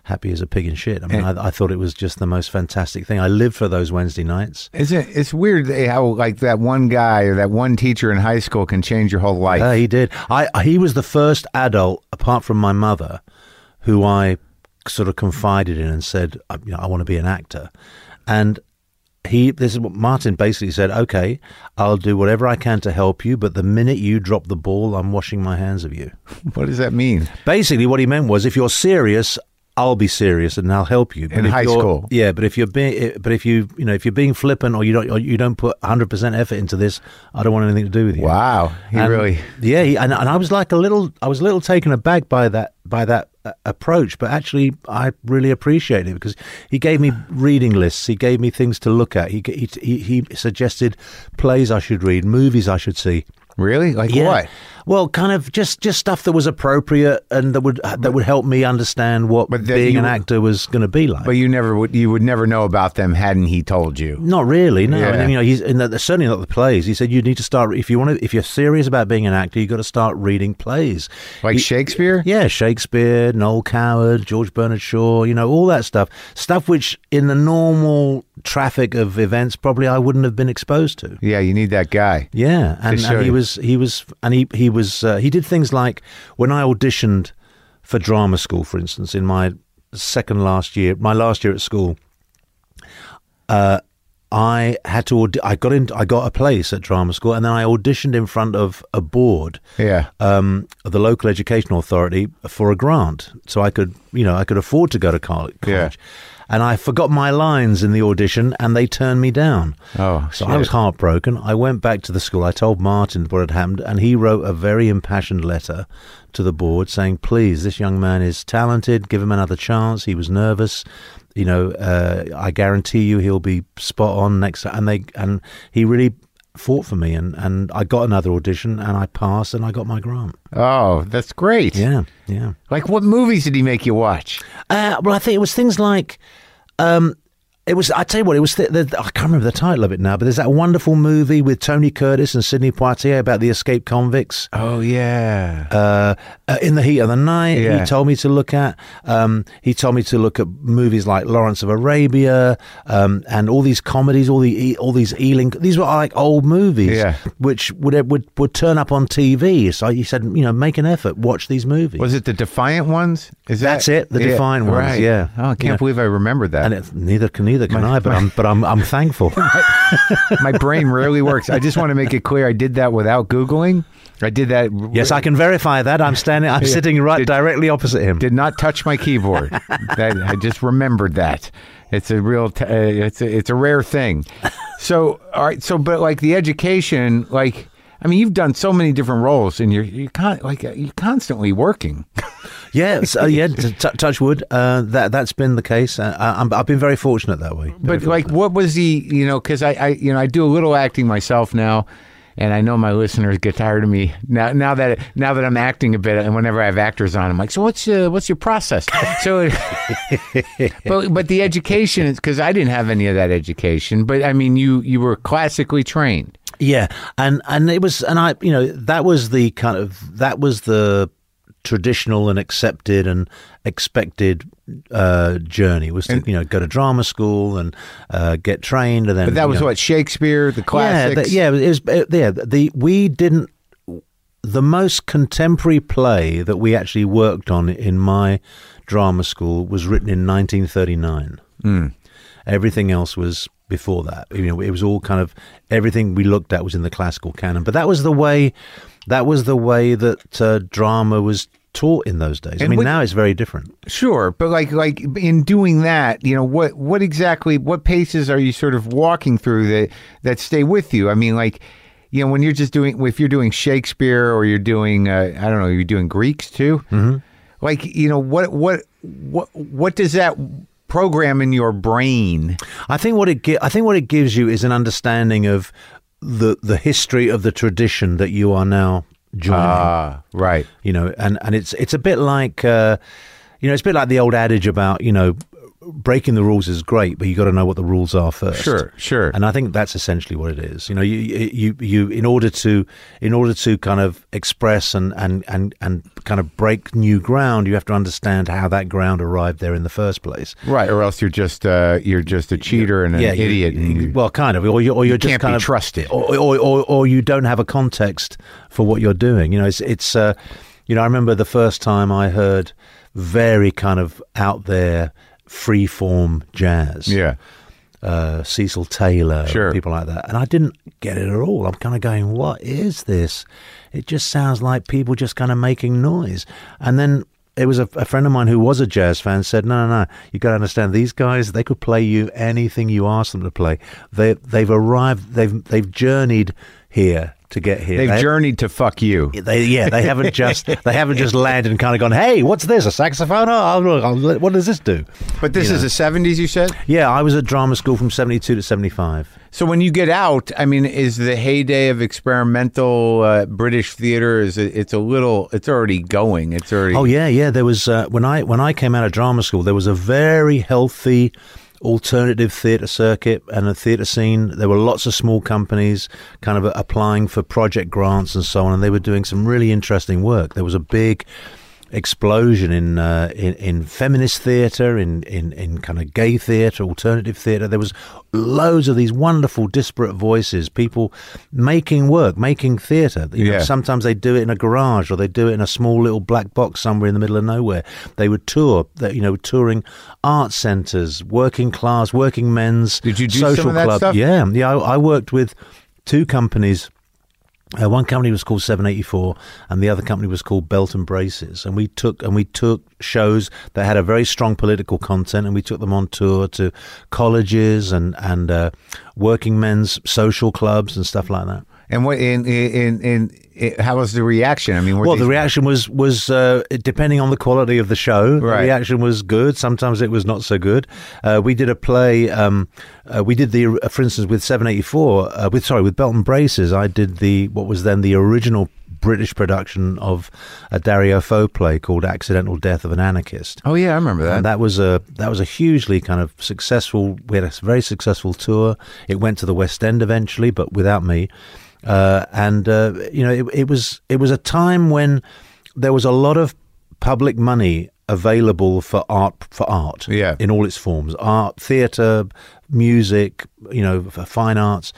happy as a pig in shit. I mean, I, I thought it was just the most fantastic thing. I lived for those Wednesday nights. Isn't it, it's weird how like that one guy or that one teacher in high school can change your whole life. Uh, he did. I he was the first adult, apart from my mother, who I sort of confided in and said, I- you know, I want to be an actor, and. He, this is what Martin basically said. Okay, I'll do whatever I can to help you, but the minute you drop the ball, I'm washing my hands of you. what does that mean? Basically, what he meant was, if you're serious, I'll be serious and I'll help you. But In high school. yeah. But if you're being, but if you, you know, if you're being flippant or you don't, or you don't put 100 percent effort into this, I don't want anything to do with you. Wow, he And- really. yeah, he, and, and I was like a little, I was a little taken aback by that, by that approach, but actually I really appreciate it because he gave me reading lists, he gave me things to look at, he he he, he suggested plays I should read, movies I should see. Really? Like Yeah. what? Well, kind of just just stuff that was appropriate and that would that would help me understand what being you- an actor was going to be like. But you never would. You would never know about them hadn't he told you. Not really, no. Yeah. I mean, you know, he's in the, certainly not the plays. He said you need to start if you want to if you're serious about being an actor, you've got to start reading plays. Like He- Shakespeare. Yeah, Shakespeare, Noel Coward, George Bernard Shaw, you know, all that stuff. Stuff which in the normal traffic of events probably I wouldn't have been exposed to. Yeah, you need that guy. Yeah, and, and he was he was and he he was uh, he did things like when I auditioned for drama school, for instance, in my second last year, my last year at school. Uh, I had to. Audi- I got in. I got a place at drama school, and then I auditioned in front of a board, Yeah. um, the local educational authority for a grant, so I could, you know, I could afford to go to college. Yeah. And I forgot my lines in the audition, and they turned me down. Oh, So shit. I was heartbroken. I went back to the school. I told Martin what had happened, and he wrote a very impassioned letter to the board saying, "Please, this young man is talented. Give him another chance." He was nervous. You know, uh, I guarantee you, he'll be spot on next. And they and he really fought for me, and and I got another audition, and I passed, and I got my grant. Oh, that's great. Yeah, yeah. Like what movies did he make you watch? Uh, well, I think it was things like. Um, it was. I tell you what. It was. The, the, I can't remember the title of it now, but there's that wonderful movie with Tony Curtis and Sidney Poitier about the escaped convicts. Oh yeah. Uh, uh, in the heat of the night, Yeah. he told me to look at. Um, he told me to look at movies like Lawrence of Arabia um, and all these comedies, all the all these Ealing. These were like old movies, Yeah. which would would would turn up on TV. So he said, you know, make an effort, watch these movies. Was it the Defiant ones? Is that That's it, the Defiant ones, Right. yeah. Oh, I can't Yeah. believe I remembered that. and it, neither can neither can I, but I'm but I'm I'm thankful. My brain rarely works. I just want to make it clear. I did that without googling. I did that. yes, I can verify that. I'm standing. I'm sitting right Did- directly opposite him. did not touch my keyboard. that, I just remembered that. It's a real. T- uh, it's a, it's a rare thing. So all right. So but like the education, like I mean, you've done so many different roles, and you're you con- like uh, you're constantly working. yeah, so, yeah. T- t- touch wood. Uh, that that's been the case. Uh, I, I've been very fortunate that way. But like, what was the you know? Because I, I you know I do a little acting myself now, and I know my listeners get tired of me now. Now that now that I'm acting a bit, and whenever I have actors on, I'm like, so what's uh, what's your process? So, but but the education is because I didn't have any of that education. But I mean, you you were classically trained. Yeah, and and it was, and I, you know, that was the kind of that was the traditional and accepted and expected uh, journey was to you know go to drama school and uh, get trained and then But that was know- what Shakespeare, the yeah classics. the, yeah it was uh, yeah the we didn't the most contemporary play that we actually worked on in my drama school was written in 1939 everything else was before that you know it was all kind of everything we looked at was in the classical canon but that was the way that was the way that uh, drama was taught in those days. I mean, what- now it's very different. Sure, but like like in doing that, you know what what exactly what paces are you sort of walking through that that stay with you? I mean, like you know when you're just doing if you're doing Shakespeare or you're doing uh, I don't know you're doing Greeks too. Mm-hmm. Like you know what what what what does that program in your brain? I think what it I think what it gives you is an understanding of the the history of the tradition that you are now joining. Ah, right. you know, and and it's it's a bit like uh, you know, it's a bit like the old adage about you know breaking the rules is great, but you got to know what the rules are first. Sure, sure. And I think that's essentially what it is. You know, you you you in order to in order to kind of express and and and and kind of break new ground, you have to understand how that ground arrived there in the first place. Right, or else you're just uh, you're just a cheater and an you- idiot. you- and you- well, kind of, or you or you're just can't kind be of trusted. or, or or or you don't have a context for what you're doing. You know, it's it's uh, you know, I remember the first time I heard very kind of out there free form jazz. yeah, Uh, Cecil Taylor, Sure. people like that, and I didn't get it at all. I'm kind of going, "What is this?" It just sounds like people just kind of making noise. And then it was a, a friend of mine who was a jazz fan said, "No, no, no, you got to understand. These guys, they could play you anything you ask them to play. They they've arrived. They've they've journeyed here to get here. they've They- journeyed to fuck you. they, yeah, they haven't just they haven't just landed and kind of gone, "Hey, what's this? A saxophone? Oh, what does this do?" But this You is know. the seventies, you said. Yeah, I was at drama school from seventy two to seventy five. So when you get out, I mean, is the heyday of experimental uh, British theater? Is it, it's a little? It's already going. It's already. Oh yeah, yeah. There was uh, when I when I came out of drama school, there was a very healthy alternative theatre circuit and a theatre scene. There were lots of small companies kind of applying for project grants and so on, and they were doing some really interesting work. There was a big explosion in uh, in, in feminist theatre, in, in in kind of gay theatre, alternative theatre. There was loads of these wonderful disparate voices, people making work, making theatre. Yeah. Sometimes they do it in a garage or they do it in a small little black box somewhere in the middle of nowhere. They would tour, you know, touring art centres, working class, working men's Did you do some social of that club. stuff? Yeah, yeah. I, I worked with two companies. Uh, one company was called 784, and the other company was called Belt and Braces. And we took and we took shows that had a very strong political content, and we took them on tour to colleges and and uh, working men's social clubs and stuff like that. And what? In in in, how was the reaction? I mean, Well, the reaction was was uh, depending on the quality of the show. Right. The reaction was good. Sometimes it was not so good. Uh, we did a play. Um, uh, we did the, uh, for instance, with Seven Eighty Four. Uh, with sorry, with Belt and Braces. I did the what was then the original British production of a Dario Fo play called "Accidental Death of an Anarchist." Oh yeah, I remember that. And that was a that was a hugely kind of successful. We had a very successful tour. It went to the West End eventually, but without me. Uh, and uh, you know, it, it was it was a time when there was a lot of public money available for art for art Yeah. in all its forms art theater music you know for fine arts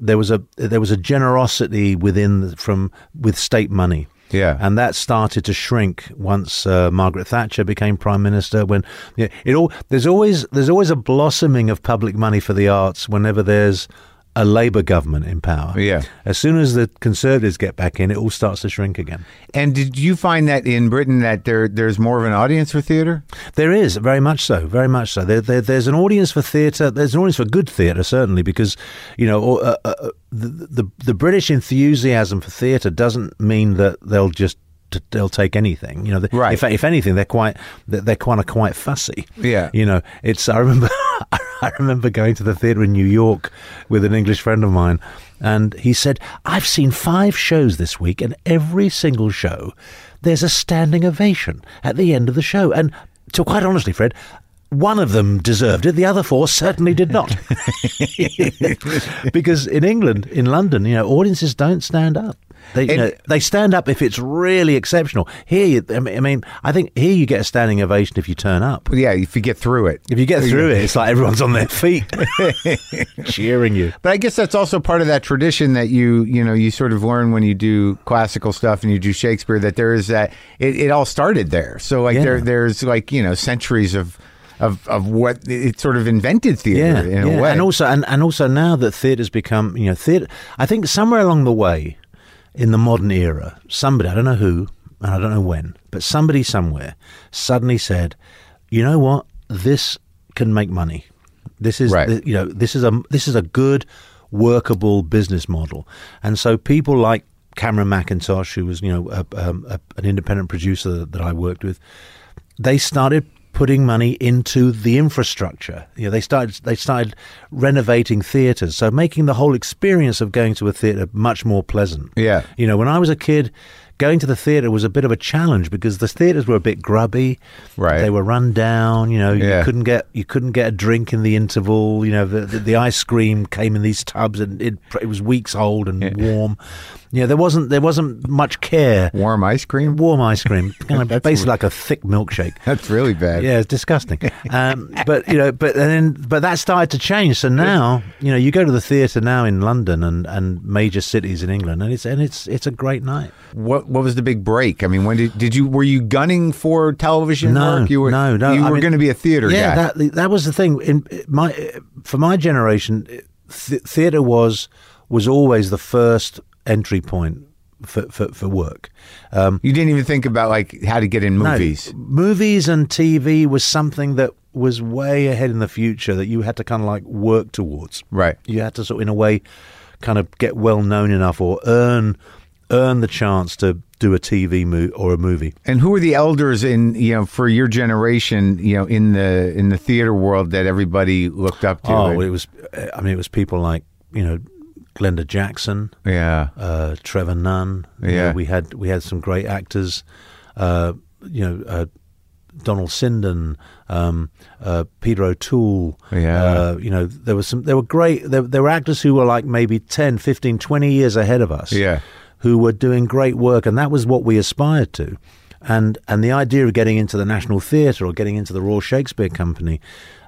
there was a there was a generosity within the, from with state money Yeah. and that started to shrink once uh, Margaret Thatcher became prime minister. When you know, it all there's always there's always a blossoming of public money for the arts whenever there's a Labour government in power. Yeah. As soon as the Conservatives get back in, it all starts to shrink again. And did you find that in Britain that there there's more of an audience for theater? There is very much so, very much so. There, there, there's an audience for theatre. There's an audience for good theatre, certainly, because you know uh, uh, the, the the British enthusiasm for theatre doesn't mean that they'll just they'll take anything. You know, Right. If, if anything, they're quite they're, of quite fussy. Yeah. You know, it's. I remember I remember going to the theatre in New York with an English friend of mine, and he said, "I've seen five shows this week, and every single show, there's a standing ovation at the end of the show." And to quite honestly, Fred. One of them deserved it. The other four certainly did not. because in England, in London, you know, audiences don't stand up. They, you know, they stand up if it's really exceptional. Here, you, I mean- I mean, I think here you get a standing ovation if you turn up. Yeah, if you get through it. If you get through it, it's like everyone's on their feet cheering you. But I guess that's also part of that tradition that you you know you sort of learn when you do classical stuff and you do Shakespeare that there is that it, it all started there. So like Yeah. there there's like you know centuries of of of what it sort of invented theater Yeah, in yeah. a way. and also and, and also now that theatre's become you know theatre. I think somewhere along the way, in the modern era, somebody I don't know who and I don't know when, but somebody somewhere suddenly said, "You know what? This can make money. This is Right. th- you know this is a this is a good workable business model." And so people like Cameron Mackintosh, who was you know a, um, a, an independent producer that I worked with, they started putting money into the infrastructure. You know, they started they started renovating theaters, so making the whole experience of going to a theater much more pleasant. Yeah. You know, when I was a kid, going to the theater was a bit of a challenge because the theaters were a bit grubby. Right. They were run down. You know, Yeah. you couldn't get you couldn't get a drink in the interval. You know, the the, the ice cream came in these tubs and it it was weeks old and warm. You know, there wasn't there wasn't much care. Warm ice cream? Warm ice cream, kind of basically like a thick milkshake. That's really bad. Yeah, it's disgusting. Um, but you know, but then, but that started to change. So now, you know, you go to the theatre now in London and, and major cities in England, and it's and it's it's a great night. What What was the big break? I mean, when did did you were you gunning for television No, work? You were no, no, You I were going to be a theater yeah, guy. that that was the thing. In my for my generation, th- theatre was was always the first entry point for for, for work. Um, you didn't even think about like how to get in No, movies. movies and TV was something that was way ahead in the future that you had to kind of like work towards. Right. You had to sort of, in a way, kind of get well known enough or earn earn the chance to do a TV mo- or a movie. And who are the elders in you know for your generation? You know, in the in the theater world that everybody looked up to. Oh, it was. I mean, it was people like you know, Glenda Jackson, yeah. uh, Trevor Nunn. You Yeah. know, we had we had some great actors. Uh, you know, uh, Donald Sinden, um, uh, Peter O'Toole. Yeah. Uh, you know, there was some. There were great. There, there were actors who were like maybe 10, 15, 20 years ahead of us. Yeah. Who were doing great work, and that was what we aspired to. And and the idea of getting into the National Theatre or getting into the Royal Shakespeare Company,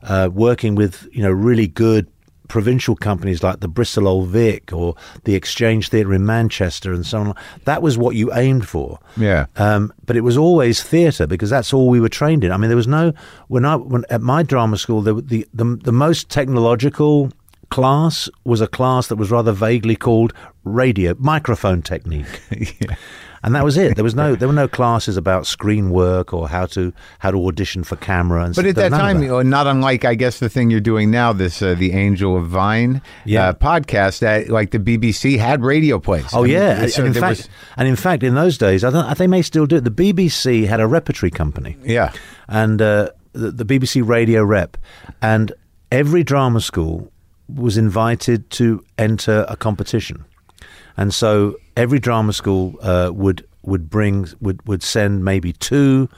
uh, working with you know really good provincial companies like the Bristol Old Vic or the Exchange Theatre in Manchester and so on. That was what you aimed for. Yeah. Um, but it was always theatre because that's all we were trained in. I mean, there was no when I when at my drama school there, were- the the the most technological class was a class that was rather vaguely called radio microphone technique. And that was it. There was no, there were no classes about screen work or how to how to audition for camera. And But stuff. at that time, you know, not unlike I guess the thing you're doing now, this uh, the Angel of Vine Yeah. uh, podcast, that like the BBC had radio plays. Oh I mean, yeah, so and in fact, was- and in fact, in those days, I don't, they may still do it. The BBC had a repertory company, yeah, and uh, the, the BBC Radio Rep, and every drama school was invited to enter a competition, and so every drama school uh, would would bring would would send maybe two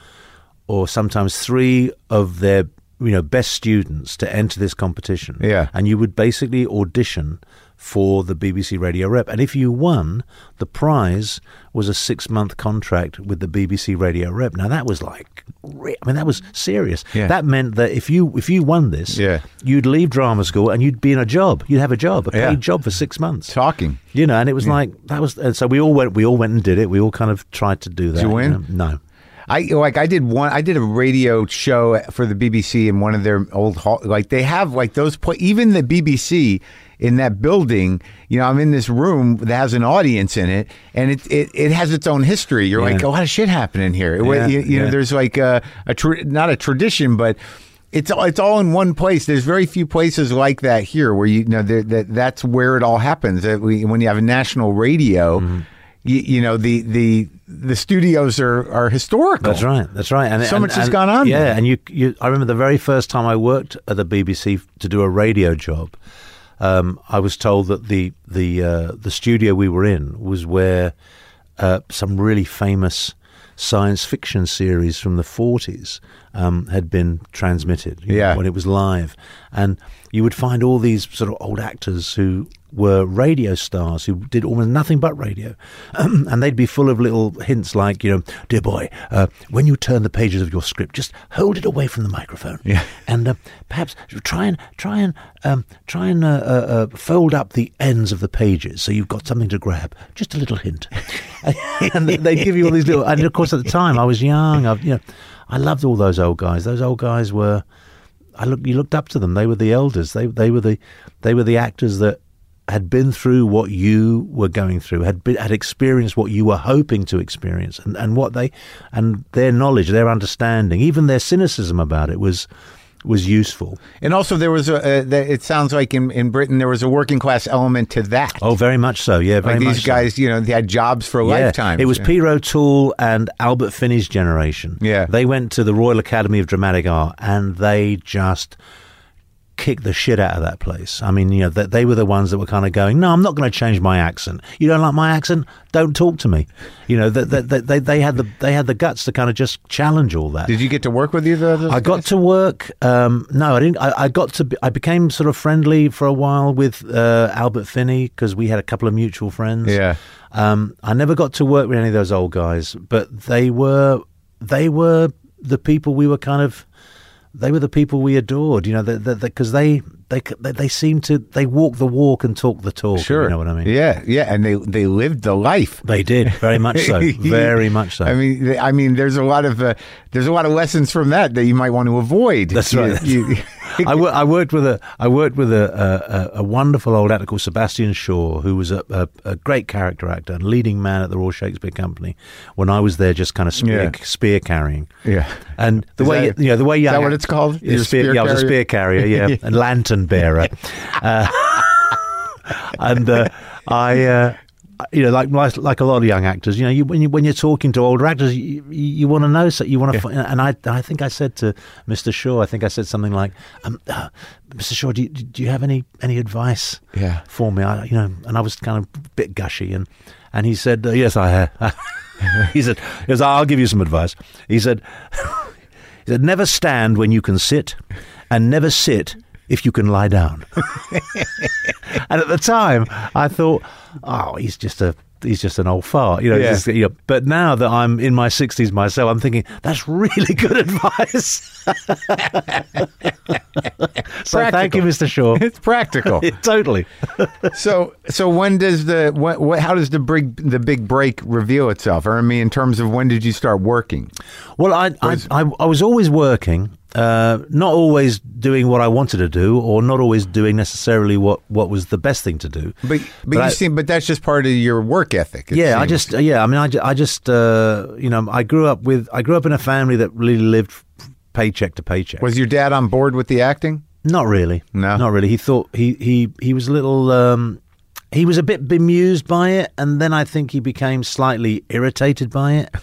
or sometimes three of their you know best students to enter this competition. Yeah. and you would basically audition for the BBC Radio Rep, and if you won, the prize was a six month contract with the BBC Radio Rep. Now that was like, I mean, that was serious. Yeah. That meant that if you if you won this, Yeah. you'd leave drama school and you'd be in a job. You'd have a job, a paid Yeah. job for six months. talking. You know, and it was like that was, and so we all went. We all went and did it. We all kind of tried to do that. you win? know? No. I like I did one. I did a radio show for the BBC in one of their old hall. Like they have like those. Pla- even the BBC in that building. You know, I'm in this room that has an audience in it, and it it, it has its own history. You're like, Yeah. a lot of shit happening here. Yeah, you, you know, there's like a, a tra- not a tradition, but. It's all, it's all in one place. There's very few places like that here where you, know there- that that's where it all happens. That we, when you have a national radio, Mm-hmm. you, you know the the the studios are are historical. That's right. That's right. And So and- much has and- gone on Yeah, there. and you, you. I remember the very first time I worked at the BBC to do a radio job. Um, I was told that the the uh, the studio we were in was where uh, some really famous science fiction series from the 40s um, had been transmitted you know, when it was live. And you would find all these sort of old actors who were radio stars who did almost nothing but radio and they'd be full of little hints like you know dear boy uh, when you turn the pages of your script just hold it away from the microphone Yeah. and uh, perhaps try and try and um, try and uh, uh, uh, fold up the ends of the pages so you've got something to grab. Just a little hint, and they give you all these little. And of course, at the time, I was young. I, you know, I loved all those old guys. Those old guys were. I look. You looked up to them. They were the elders. They they were the they were the actors that had been through what you were going through, had been, had experienced what you were hoping to experience, and, and what they and their knowledge, their understanding, even their cynicism about it was was useful. And also, there was a. Uh, the- it sounds like in, in Britain there was a working class element to that. Oh, very much so. Yeah, very like much these so. guys, you know, they had jobs for Yeah, lifetime. It was Yeah. Peter O'Toole and Albert Finney's generation. Yeah. They went to the Royal Academy of Dramatic Art and they just kicked the shit out of that place. I mean, you know, they, they were the ones that were kind of going, no, I'm not going to change my accent. You don't like my accent? Don't talk to me. You know, that that that they, they had the they had the guts to kind of just challenge all that. Did you get to work with either of those? I got guys? to work. Um, no, I didn't. I, I got to. Be, I became sort of friendly for a while with uh, Albert Finney because we had a couple of mutual friends. Yeah. Um, I never got to work with any of those old guys, but they were they were the people we were kind of. They were the people we adored, you know, because they they they they seemed to they walk the walk and talk the talk. Sure. you know what I mean. Yeah, yeah, and they they lived the life. They did very much so, very much so. I mean, I mean, there's a lot of uh, there's a lot of lessons from that that you might want to avoid. That's You- right. you- I, wor- I worked with a I worked with a, a, a wonderful old actor called Sebastian Shaw, who was a, a, a great character actor and leading man at the Royal Shakespeare Company. When I was there, just kind of spear, Yeah. spear carrying. yeah. And the Is way that- you know the way is young that what it's called? Spear, spear yeah, I was a spear carrier, yeah, and lantern bearer, uh, and uh, I. Uh, you know, like like a lot of young actors, you know, you when you when you're talking to older actors, you you, want to know, so you want to, and I I think I said to Mr. Shaw, I think I said something like, um, uh, Mr. Shaw, do you, do you have any any advice Yeah. for me? I, you know, and I was kind of a bit gushy, and and he said, uh, yes, I have. he said, he goes, I'll give you some advice. He said, he said, never stand when you can sit, and never sit if you can lie down. and at the time, I thought, oh, he's just a. He's just an old fart, you know, Yeah. just- you know. But now that I'm in my sixties myself, I'm thinking that's really good advice. so thank you, Mr. Shaw. It's practical. totally. so so when does the what, what how does the big the big break reveal itself? Or I mean, in terms of when did you start working? Well, I I, I, I was always working, uh, not always doing what I wanted to do, or not always doing necessarily what, what was the best thing to do. But but, you I- seem but that's just part of your work ethic. yeah, I just yeah, I mean, I, I just uh, you know, I grew up with I grew up in a family that really lived paycheck to paycheck. was your dad on board with the acting? Not really. No? not really. He thought he he he was a little. Um, he was a bit bemused by it, and then I think he became slightly irritated by it,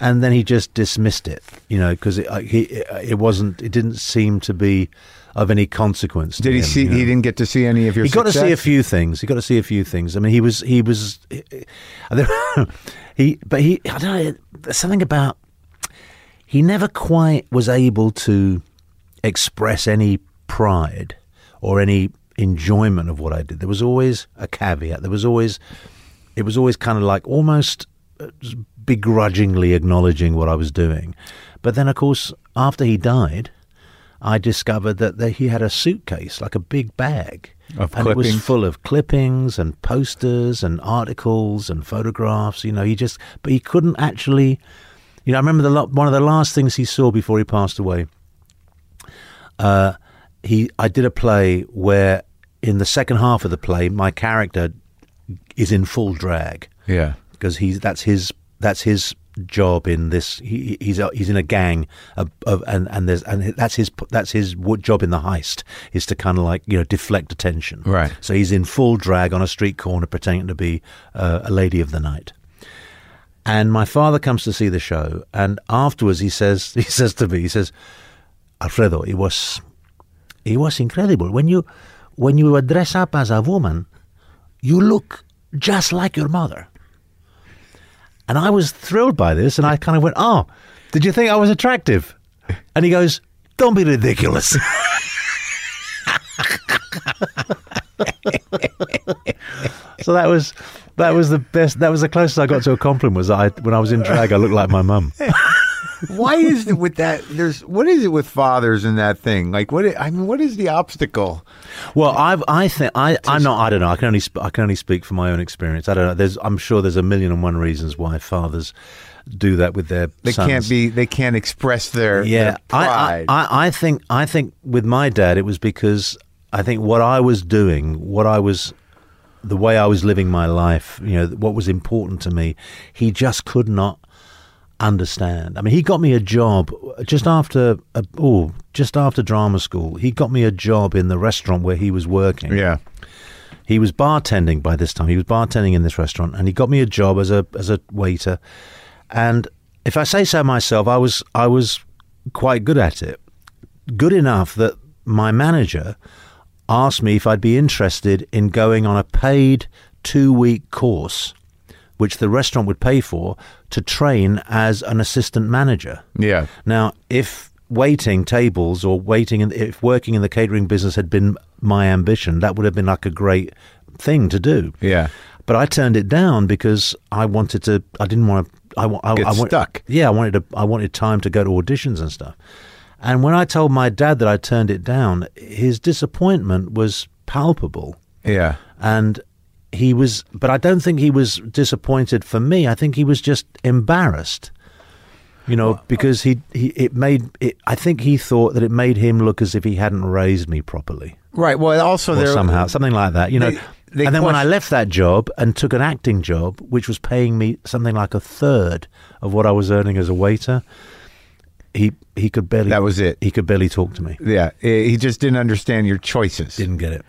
and then he just dismissed it. You know, because it, uh, it wasn't. It didn't seem to be of any consequence. to Did he see? you know. He didn't get to see any of your. He got to see a few things. He got to see a few things. I mean, he was he was he, but he I don't know. There's something about he never quite was able to express any pride or any enjoyment of what I did. There was always a caveat. There was always it was always kind of like almost uh, begrudgingly acknowledging what I was doing. But then, of course, after he died, I discovered that, he had a suitcase, like a big bag. Of and it was full of clippings and posters and articles and photographs. You know, he just, but he couldn't actually. You know, I remember the one of the last things he saw before he passed away. Uh, he, I did a play where, in the second half of the play, my character is in full drag Yeah. because he's that's his that's his job in this. He, he's a, he's in a gang of, of and and there's and that's his that's his job in the heist is to kind of like you know deflect attention. Right. So he's in full drag on a street corner pretending to be uh, a lady of the night. And my father comes to see the show, and afterwards he says he says to me he says, Alfredo, it was it was incredible when you when you were dress up as a woman, you look just like your mother. And I was thrilled by this, and I kind of went, "Oh, did you think I was attractive?" And he goes, "Don't be ridiculous." so that was that was the best. That was the closest I got to a compliment. Was I, when I was in drag, I looked like my mum. Why is it with that? There's what is it with fathers and that thing? Like what? I I mean, what is the obstacle? Well, I've, I think I, I'm not. I don't know. I can only sp- I can only speak from my own experience. I don't know. There's, I'm sure there's a million and one reasons why fathers do that with their They sons. can't be. They can't express their, Yeah, their pride. I, I, I think I think with my dad, it was because I think what I was doing, what I was, the way I was living my life, you know, what was important to me, he just could not understand. I mean, he got me a job just after oh, just after drama school. He got me a job in the restaurant where he was working. Yeah. He was bartending by this time. He was bartending in this restaurant, and he got me a job as a as a waiter. And if I say so myself, I was I was quite good at it. Good enough that my manager asked me if I'd be interested in going on a paid two week course, which the restaurant would pay for, to train as an assistant manager. Yeah. Now, if waiting tables or waiting in, if working in the catering business had been my ambition, that would have been like a great thing to do. Yeah. But I turned it down because I wanted to. I didn't want to. I, I, Get I want- stuck. Yeah, I wanted to. I wanted time to go to auditions and stuff. And when I told my dad that I turned it down, his disappointment was palpable. Yeah. And he was, but I don't think he was disappointed for me. I think he was just embarrassed. You know, because he, he it made it. I think he thought that it made him look as if he hadn't raised me properly Right. Well, also there somehow something like that. You know, They- they and then when I left that job and took an acting job, which was paying me something like a third of what I was earning as a waiter, he he could barely That was it. He could barely talk to me. Yeah. He just didn't understand your choices. Didn't get it.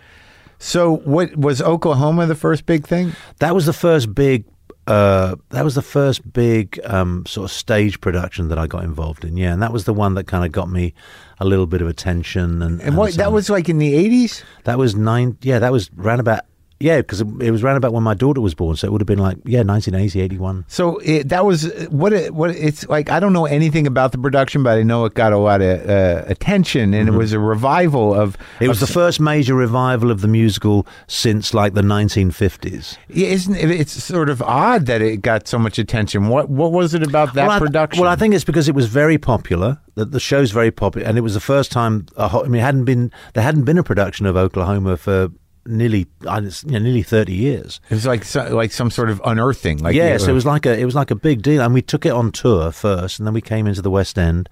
So, what was Oklahoma the first big thing? That was the first big. Uh, that was the first big um, sort of stage production that I got involved in. Yeah, and that was the one that kind of got me a little bit of attention. And, And what that was like in the eighties. that was nine. Yeah, that was round about. Yeah, because it, was around about when my daughter was born, so it would have been like yeah, 1980, 81. So it, that was what it, what it's like. I don't know anything about the production, but I know it got a lot of uh, attention, and it was a revival of. Mm-hmm. It was of the first major revival of the musical since like the 1950s. Yeah, isn't it, it's sort of odd that it got so much attention. What what was it about that well, I, production? Well, I think it's because it was very popular. That the show's very popular, and it was the first time. A, I mean, it hadn't been there hadn't been a production of Oklahoma for nearly I you know, nearly 30 years. it was like so, like some sort of unearthing. Like yes, it was like a it was like a big deal, and we took it on tour first, and then we came into the West End.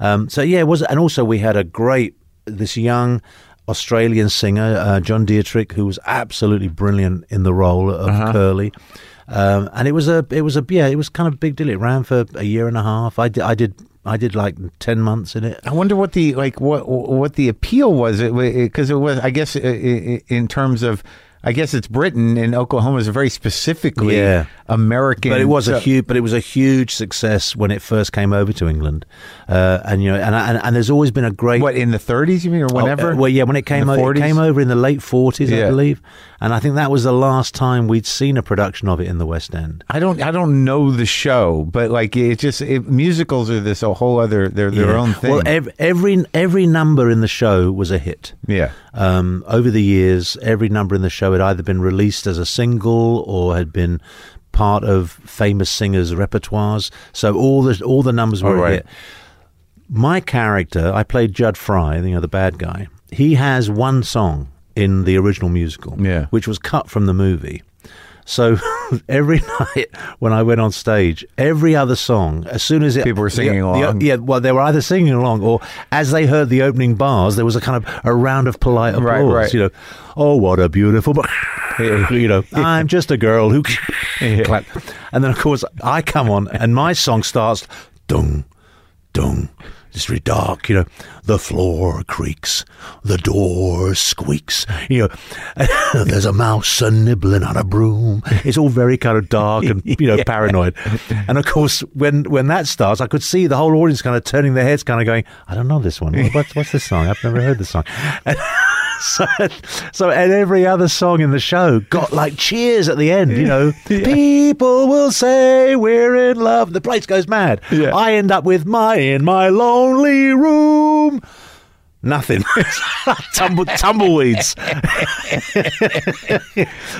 Um, so yeah, it was, and also we had a great this young Australian singer, uh, John Diedrich, who was absolutely brilliant in the role of Uh-huh. Curly. Um, and it was a it was a yeah it was kind of a big deal. It ran for a year and a half. I did I did I did like ten months in it. I wonder what the like what what the appeal was. It because it, was I guess i- i- in terms of I guess it's Britain and Oklahoma is a very specifically Yeah. American. But it was a huge, but it was a huge success when it first came over to England, uh, and you know, and, and and there's always been a great what in the 30s you mean or whenever? Oh, uh, well, yeah, when it came over, it came over in the late forties, Yeah. I believe, and I think that was the last time we'd seen a production of it in the West End. I don't I don't know the show, but like it just it, musicals are this a whole other they're their Yeah. own thing. Well, ev- every every number in the show was a hit. yeah. Um, over the years, every number in the show had either been released as a single or had been part of famous singers' repertoires. So all the all the numbers were a right. hit. My character, I played Jud Fry, you know, the bad guy. He has one song in the original musical, Yeah. which was cut from the movie. So every night when I went on stage, every other song, as soon as it, People were singing the- along. the- yeah, well, they were either singing along or as they heard the opening bars, there was a kind of a round of polite applause. Right, right. You know, oh, what a beautiful, you know, I'm just a girl who, and then of course I come on and my song starts, dung, dung. It's very dark, you know. The floor creaks, the door squeaks. You know, there's a mouse a nibbling on a broom. It's all very kind of dark and you know paranoid. And of course, when when that starts, I could see the whole audience kind of turning their heads, kind of going, "I don't know this one. What's what's this song? I've never heard this song." And so, so and every other song in the show got like cheers at the end. You know, people will say we're in love. The place goes mad. Yeah. I end up with my in my lonely room. Nothing. Tumble, tumbleweeds.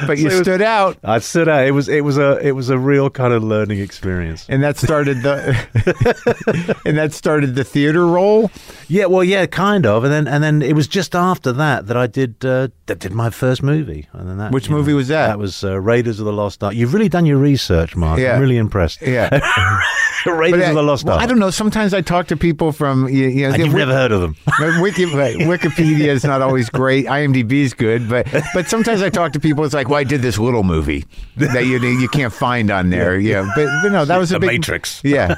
But you So was- stood out I stood out. It was it was a it was a real kind of learning experience. and that started the and that started the theater role. Yeah, well, yeah, kind of. And then and then it was just after that that I did uh, that did my first movie. And then that Which you know, movie was that? That was uh, Raiders of the Lost Ark. You've really done your research, Marc. Yeah. I'm really impressed. Yeah. Raiders But of the Lost well, Ark. I don't know. Sometimes I talk to people from you, you know, And you've we- never heard of them. we, Wikipedia is not always great. IMDb is good, but but sometimes I talk to people. It's like, well, I did this little movie that you you can't find on there. Yeah, but, but no, that was a The big Matrix. Yeah,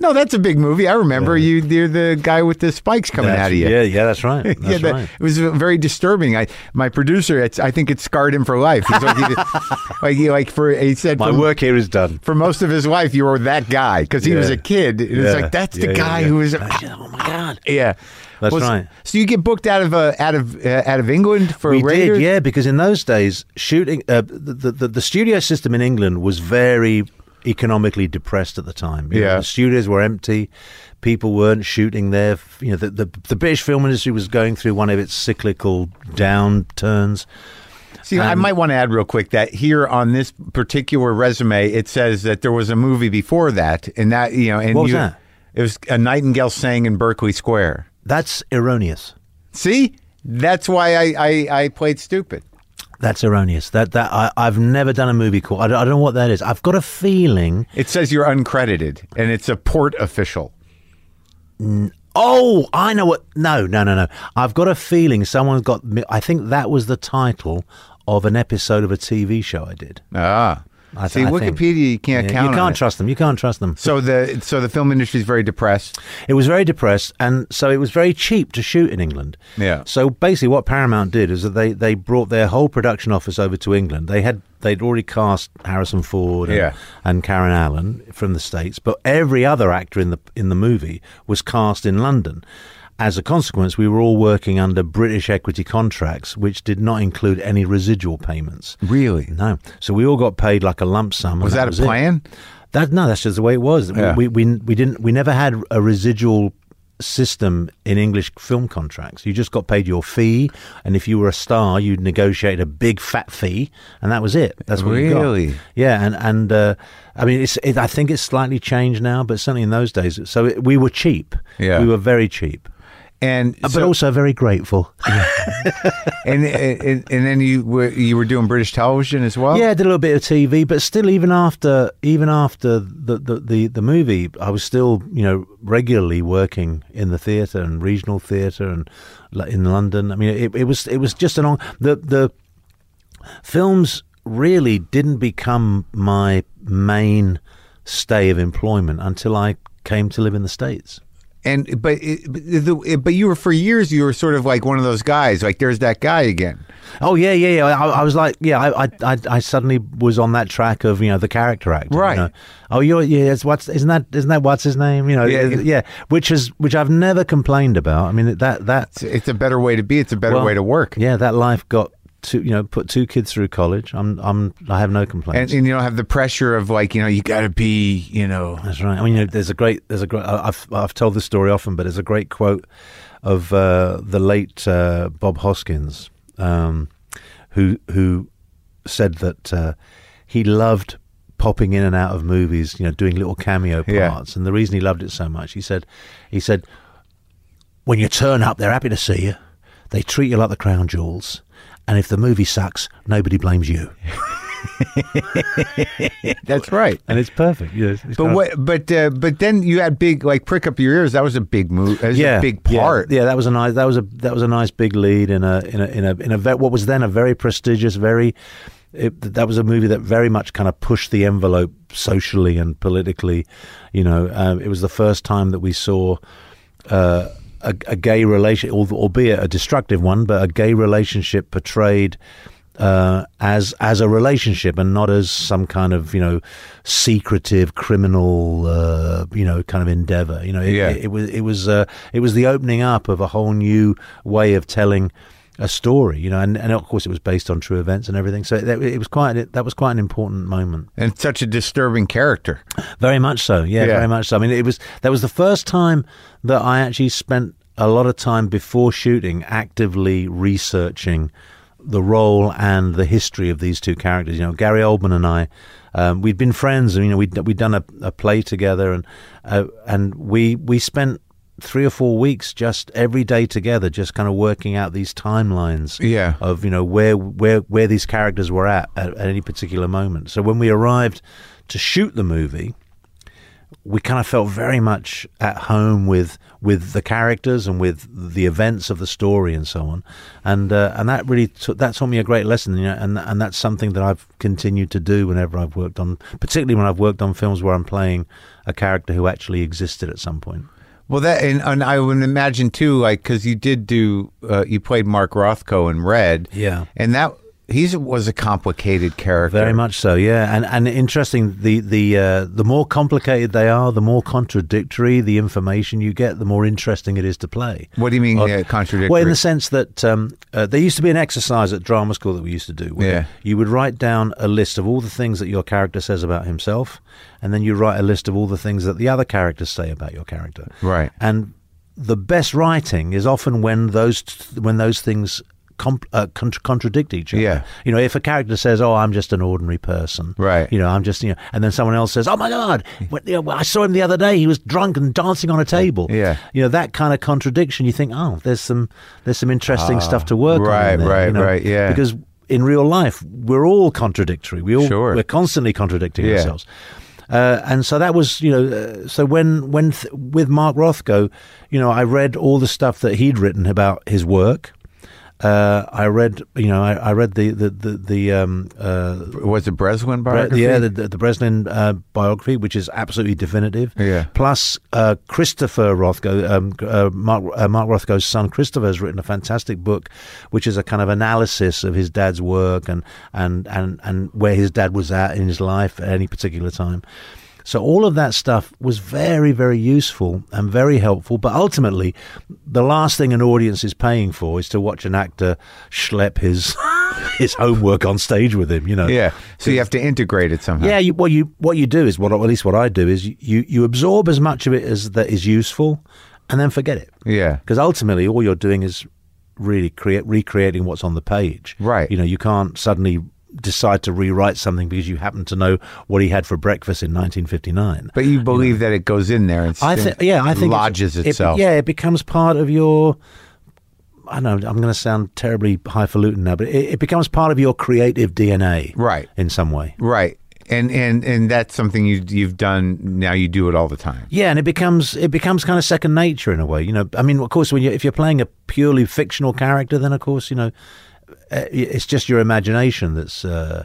no, that's a big movie. I remember you. You're the guy with the spikes coming That's- out of you. Yeah, yeah, that's right. That's yeah, that- right. it was very disturbing. I my producer, it's, I think it scarred him for life. He's like, he, like, he, like for he said, My for, work here is done. for most of his life, you were that guy because he was a kid. It was Yeah. like that's the Yeah, yeah, guy yeah. who was. Oh my god. Yeah, That's Well, s- right. So you get booked out of uh, out of uh, out of England for a we Raiders? did, yeah, because in those days, shooting uh, the, the the studio system in England was very economically depressed at the time. You know, Yeah. the studios were empty. People weren't shooting there. You know, the, the the British film industry was going through one of its cyclical downturns. See, I Um, might want to add real quick that here on this particular resume, it says that there was a movie before that, and that you know, and What was you- that? It was a Nightingale sang in Berkeley Square. That's erroneous. See, that's why I I, I played stupid. That's erroneous. That that I, I've never done a movie called. I don't, I don't know what that is. I've got a feeling. It says you're uncredited, and it's a port official. Oh, I know what. No, no, no, no. I've got a feeling someone's got. me- I think that was the title of an episode of a TV show I did. Ah, I see, th- I think. Wikipedia you can't Yeah, count. You can't it. trust them. You can't trust them. So the so the film industry is very depressed. It was very depressed, and so it was very cheap to shoot in England. Yeah. So basically, what Paramount did is that they, they brought their whole production office over to England. They had they'd already cast Harrison Ford and, Yeah. and Karen Allen from the states, but every other actor in the in the movie was cast in London. As a consequence, we were all working under British equity contracts, which did not include any residual payments. Really? No, so we all got paid like a lump sum. Was that, was a it. plan? That no, that's just the way it was. Yeah. We, we we didn't we never had a residual system in English film contracts. You just got paid your fee, and if you were a star, you'd negotiate a big fat fee, and that was it. That's what you got. Really? Yeah, and and uh, I mean, it's it, I think it's slightly changed now, but certainly in those days, so it, we were cheap. Yeah. we were very cheap, And uh, but so- also very grateful. and, and and then you were you were doing British television as well. Yeah, I did a little bit of TV, but still, even after even after the, the, the, the movie, I was still you know regularly working in the theatre and regional theatre and in London. I mean, it, it was it was just an on the the films really didn't become my main stay of employment until I came to live in the states. And but it, but you were for years you were sort of like one of those guys like there's that guy again. Oh yeah, yeah, yeah. I, I was like, yeah, I, I, I, suddenly was on that track of you know the character actor. you Right. know. Oh, you're yeah. It's what's isn't that isn't that what's his name? You know. Yeah, Yeah, yeah. Which is which I've never complained about. I mean that that It's, it's a better way to be. It's a better well, way to work. Yeah, that life got two. You know, put two kids through college. I'm I'm I have no complaints. and you don't have the pressure of like you know you got to be you know That's right. I mean, you know, there's a great, there's a great. I've I've told this story often, but there's a great quote of uh, the late uh, Bob Hoskins, um, who who said that uh, he loved popping in and out of movies, you know, doing little cameo Yeah. parts, and the reason he loved it so much, he said, he said, when you turn up, they're happy to see you. They treat you like the crown jewels, and if the movie sucks, nobody blames you. that's right. And it's perfect. Yes. it's But what? But uh, but then you had big like prick up your ears. That was a big move. That was a big yeah, part. Yeah, that was a nice. That was a that was a nice big lead in a in a in a in a ve- what was then a very prestigious, very. It, that was a movie that very much kind of pushed the envelope socially and politically. You know, um, it was the first time that we saw uh, a, a gay relation, al- albeit a destructive one, but a gay relationship portrayed uh, as as a relationship and not as some kind of you know secretive criminal uh, you know kind of endeavor. You know, it, Yeah. it, it was it was uh, it was the opening up of a whole new way of telling a story. You know, and, and of course it was based on true events and everything. So that, it was quite that was quite an important moment. And such a disturbing character. Very much so. Yeah, Yeah. very much so. I mean, it was that was the first time that I actually spent a lot of time before shooting actively researching the role and the history of these two characters. You know, Gary Oldman and I, um, we'd been friends. and You know, we'd we'd done a, a play together, and uh, and we we spent three or four weeks just every day together, just kind of working out these timelines Yeah. of you know where where where these characters were at, at at any particular moment. So when we arrived to shoot the movie, we kind of felt very much at home with with the characters and with the events of the story and so on, and uh, and that really took, that taught me a great lesson, you know, and and that's something that I've continued to do whenever I've worked on, particularly when I've worked on films where I'm playing a character who actually existed at some point. Well, that and, and I would imagine too, like because you did do, uh, you played Mark Rothko in Red, Yeah. and that he was a complicated character. Very much so, yeah, and and interesting. The the uh, the more complicated they are, the more contradictory the information you get, the more interesting it is to play. What do you mean Uh, contradictory? Well, in the sense that um, uh, there used to be an exercise at drama school that we used to do. Where Yeah. You would write down a list of all the things that your character says about himself, and then you write a list of all the things that the other characters say about your character. Right. And the best writing is often when those when those things. Comp- uh, con- contradict each other. Yeah. You know, if a character says, "Oh, I'm just an ordinary person," Right. You know, I'm just, you know, and then someone else says, "Oh my God, what, you know, I saw him the other day. He was drunk and dancing on a table." Yeah. You know, that kind of contradiction. You think, "Oh, there's some there's some interesting stuff to work on." Ah, right, in there," right, you know? right, yeah. Because in real life, we're all contradictory. We all Sure. we're constantly contradicting Yeah. ourselves. Uh, and so that was, you know, uh, so when when th- with Mark Rothko, you know, I read all the stuff that he'd written about his work. Uh, I read, you know, I, I read the the the, the um, uh, was it Breslin Bre- biography? yeah, the, the, the Breslin uh, biography, which is absolutely definitive. Yeah. Plus, uh, Christopher Rothko, um, uh, Mark, uh, Mark Rothko's son, Christopher, has written a fantastic book, which is a kind of analysis of his dad's work and and and and where his dad was at in his life at any particular time. So all of that stuff was very, very useful and very helpful. But ultimately, the last thing an audience is paying for is to watch an actor schlep his his homework on stage with him. You know. yeah. So you have to integrate it somehow. Yeah, you, what you what you do is what at least what I do is you you absorb as much of it as that is useful, and then forget it. Yeah. Because ultimately, all you're doing is really create recreating what's on the page. Right. You know, you can't suddenly decide to rewrite something because you happen to know what he had for breakfast in 1959. But you believe that it goes in there and I think, yeah, I think it's- lodges it- itself. yeah, it becomes part of your. I know I'm going to sound terribly highfalutin now, but it, it becomes part of your creative DNA, Right. In some way, Right. And and and that's something you you've done now you do it all the time. Yeah, and it becomes it becomes kind of second nature in a way. You know, I mean, of course, when you if you're playing a purely fictional character, then of course, you know, it's just your imagination that's. Uh,